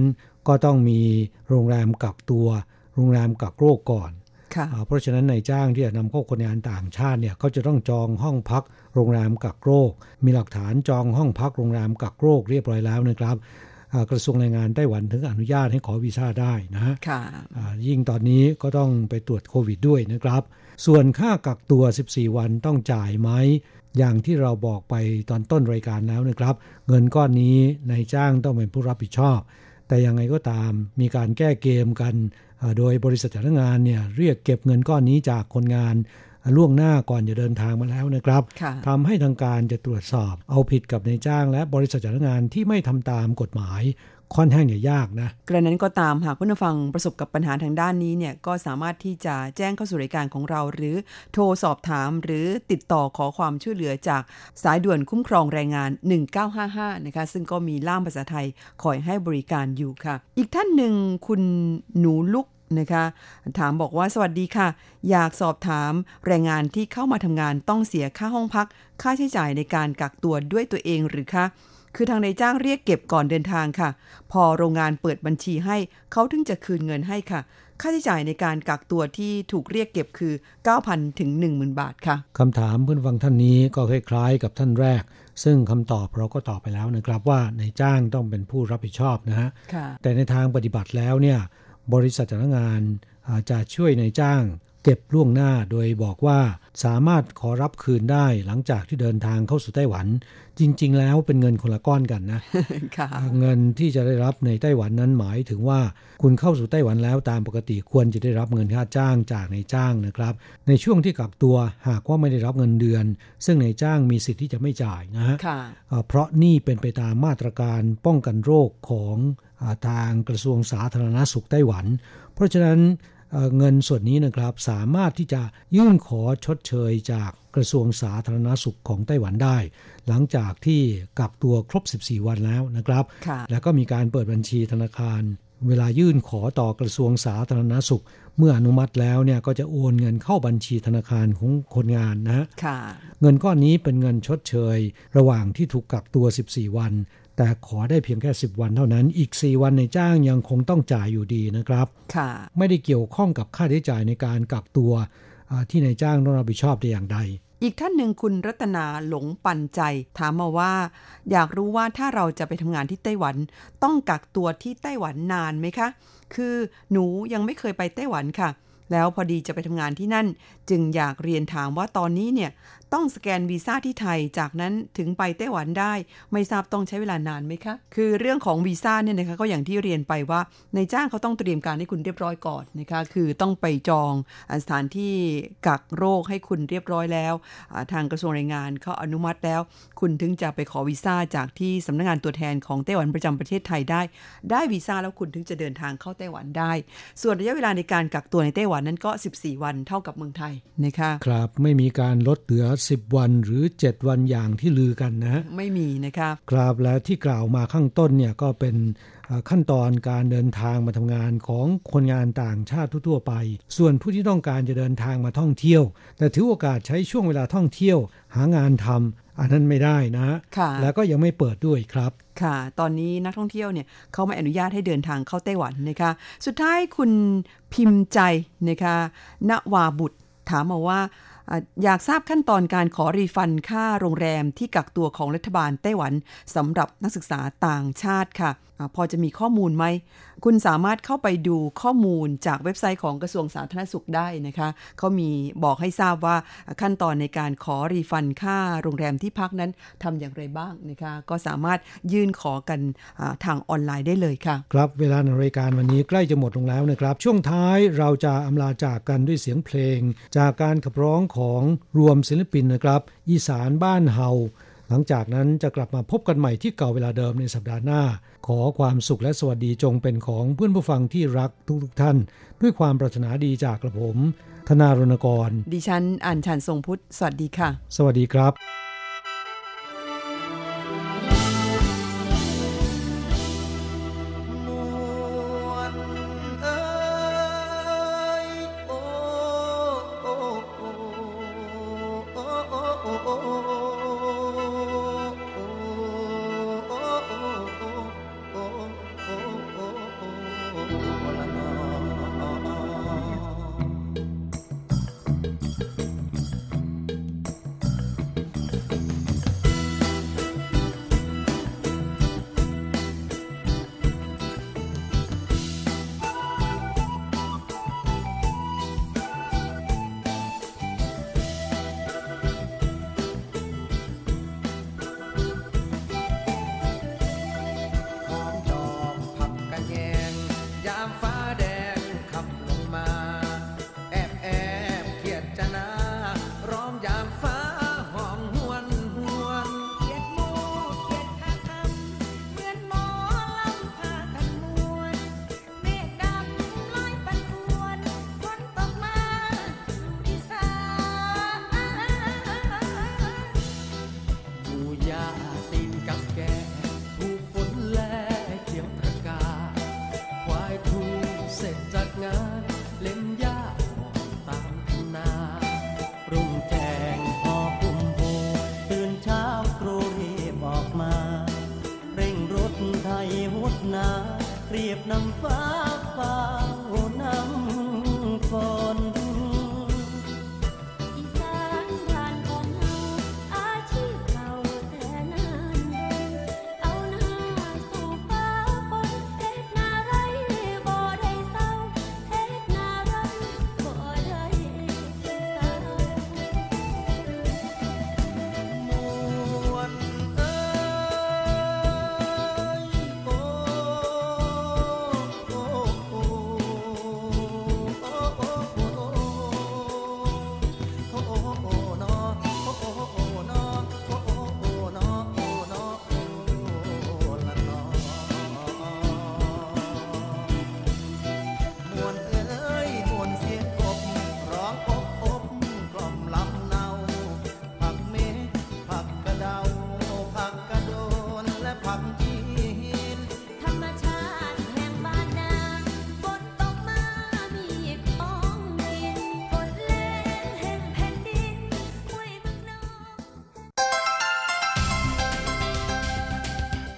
ก็ต้องมีโรงแรมกักตัว โรงแรมกักโรคก่อนค่ะอาเพราะฉะนั้นนายจ้างที่จะนำเข้าคนงานต่างชาติเนี่ยเขาจะต้องจองห้องพัก โรงแรมกักโรค มีหลักฐานจองห้องพักโรงแรมกักโรคเรียบร้อยแล้วนะครับอ่ากระทรวงแรงงานไต้หวันถึงอนุญาตให้ขอวีซ่าได้นะฮะค่ะอ่ายิ่งตอนนี้ก็ต้องไปตรวจโควิดด้วยนะครับ ส่วนค่ากักตัว 14 วันต้องจ่ายไหม อย่างที่เราบอกไปตอนต้นรายการแล้วนะครับ เงินก้อนนี้นายจ้างต้องเป็นผู้รับผิดชอบ แต่ยังไงก็ตามมีการแก้เกมกันอ่าโดยบริษัทจ้างงานเนี่ยเรียกเก็บเงินก้อนนี้จากคนงานอ่าล่วงหน้าก่อนจะเดินทางมาแล้วนะครับค่ะทำให้ทางการจะตรวจสอบเอาผิดกับนายจ้าง และบริษัทจ้างงานที่ไม่ทำตามกฎหมาย ค่อนข้างจะยากนะกระนั้นก็ตามหากผู้ฟังประสบกับปัญหาทางด้านนี้เนี่ยก็สามารถที่จะแจ้งเข้าสู่รายการของเรา หรือโทรสอบถามหรือติดต่อขอความช่วยเหลือจากสายด่วนคุ้มครองแรงงาน 1955 นะคะ ซึ่งก็มีล่ามภาษาไทยคอยให้บริการอยู่ค่ะ อีกท่านหนึ่งคุณหนูลุกนะคะถามบอกว่าสวัสดีค่ะ อยากสอบถามแรงงานที่เข้ามาทำงานต้องเสียค่าห้องพัก ค่าใช้จ่ายในการกักตัวด้วยตัวเองหรือคะ คือทางนายจ้างเรียกเก็บก่อนเดินทางค่ะ พอโรงงานเปิดบัญชีให้เขาถึงจะคืนเงินให้ค่ะ ค่าใช้จ่ายในการกักตัวที่ถูกเรียกเก็บคือ 9,000 ถึง 10,000 บาทค่ะคำถามเพื่อนฟังท่านนี้ก็คล้ายๆ กับท่านแรก ซึ่งคำตอบเราก็ตอบไปแล้วนะครับว่านายจ้างต้องเป็นผู้รับผิดชอบนะฮะค่ะแต่ในทางปฏิบัติแล้วเนี่ยบริษัทจ้างงานอ่าจะช่วยนายจ้าง เก็บล่วงหน้าโดยบอกว่าสามารถขอรับคืนได้หลังจากที่เดินทางเข้าสู่ไต้หวัน จริง ๆ แล้วเป็นเงินคนละก้อนกันนะค่ะเงินที่จะได้รับในไต้หวันนั้นหมายถึงว่าคุณเข้าสู่ไต้หวันแล้วตามปกติควรจะได้รับเงินค่าจ้างจากนายจ้างนะครับ ในช่วงที่กักตัวหากว่าไม่ได้รับเงินเดือน ซึ่งนายจ้างมีสิทธิ์ที่จะไม่จ่ายนะฮะค่ะเอ่อเพราะนี่เป็นไปตามมาตรการป้องกันโรคของอาทางกระทรวงสาธารณสุขไต้หวัน เพราะฉะนั้น เอ่อเงินส่วนนี้นะครับสามารถที่จะยื่นขอชดเชยจากกระทรวงสาธารณสุขของไต้หวันได้ หลังจากที่กักตัวครบ 14 วันแล้วนะครับค่ะแล้วก็มีการเปิดบัญชีธนาคาร เวลายื่นขอต่อกระทรวงสาธารณสุข เมื่ออนุมัติแล้วเนี่ยก็จะโอนเงินเข้าบัญชีธนาคารของคนงานนะฮะค่ะเงินก้อนนี้เป็นเงินชดเชย ระหว่างที่ถูกกักตัว 14 วัน แต่ขอได้เพียงแค่ 10 วันเท่านั้น อีก 4 วันในจ้างยังคงต้องจ่ายอยู่ดีนะครับ ค่ะ ไม่ได้เกี่ยวข้องกับค่าใช้จ่ายในการกักตัวอ่าที่นายจ้างต้องรับผิดชอบแต่อย่างใด อีกท่านหนึ่งคุณรัตนาหลงปันใจ ถามมาว่า อยากรู้ว่าถ้าเราจะไปทำงานที่ไต้หวัน ต้องกักตัวที่ไต้หวันนานไหมคะ คือหนูยังไม่เคยไปไต้หวันค่ะแล้วพอดีจะไปทำงานที่นั่น จึงอยากเรียนถามว่าตอนนี้เนี่ย ต้องสแกนวีซ่าที่ไทย จากนั้นถึงไปไต้หวันได้ ไม่ทราบต้องใช้เวลานานไหมคะ คือเรื่องของวีซ่าเนี่ยนะคะก็อย่างที่เรียนไปว่าในจ้างเขาต้องเตรียมการให้คุณเรียบร้อยก่อนนะคะคือต้องไปจองสถานที่กักโรคให้คุณเรียบร้อยแล้วทางกระทรวงแรงงานเขาอนุมัติแล้ว คุณถึงจะไปขอวีซ่าจากที่สำนักงานตัวแทนของไต้หวันประจำประเทศไทยได้ ได้วีซ่าแล้วคุณถึงจะเดินทางเข้าไต้หวันได้ ส่วนระยะเวลาในการกักตัวในไต้หวันนั้นก็ 14 วันเท่ากับเมืองไทยนะคะครับไม่มีการลดเหลือ10วันหรือ7วันอย่างที่ลือกันนะ ไม่มีนะคะครับและที่กล่าวมาข้างต้นเนี่ยก็เป็นเอ่อขั้นตอนการเดินทางมาทำงานของคนงานต่างชาติทั่วๆไป ส่วนผู้ที่ต้องการจะเดินทางมาท่องเที่ยว แต่ถือโอกาสใช้ช่วงเวลาท่องเที่ยว หางานทำอันนั้นไม่ได้นะค่ะแล้วก็ยังไม่เปิดด้วยครับค่ะ ตอนนี้นักท่องเที่ยวเนี่ยเขาไม่อนุญาตให้เดินทางเข้าไต้หวันนะคะ สุดท้ายคุณพิมพ์ใจนะคะณวาบุตรถามมาว่า อยากทราบขั้นตอนการขอ refund ค่าโรงแรมที่กักตัวของรัฐบาลไต้หวันสำหรับนักศึกษาต่างชาติค่ะ พอจะมีข้อมูลไหม คุณสามารถเข้าไปดูข้อมูลจากเว็บไซต์ของกระทรวงสาธารณสุขได้นะคะเขามีบอกให้ทราบว่าขั้นตอนในการขอ refund ค่าโรงแรมที่พักนั้นทำอย่างไรบ้างนะคะ ก็สามารถยื่นขอกันทางออนไลน์ได้เลยค่ะ ครับเวลาในรายการวันนี้ใกล้จะหมดลงแล้วนะครับ ช่วงท้ายเราจะอำลาจากกันด้วยเสียงเพลง จากการขับร้องของรวมศิลปินนะครับ อีสานบ้านเฮา หลังจากนั้นจะกลับมาพบกันใหม่ที่เก่าเวลาเดิมในสัปดาห์หน้า ขอความสุขและสวัสดีจงเป็นของเพื่อนผู้ฟังที่รักทุกๆท่าน ด้วยความปรารถนาดีจากกระผม ธนารณกร ดิฉันอ่านชันทรงพุทธ สวัสดีค่ะ สวัสดีครับ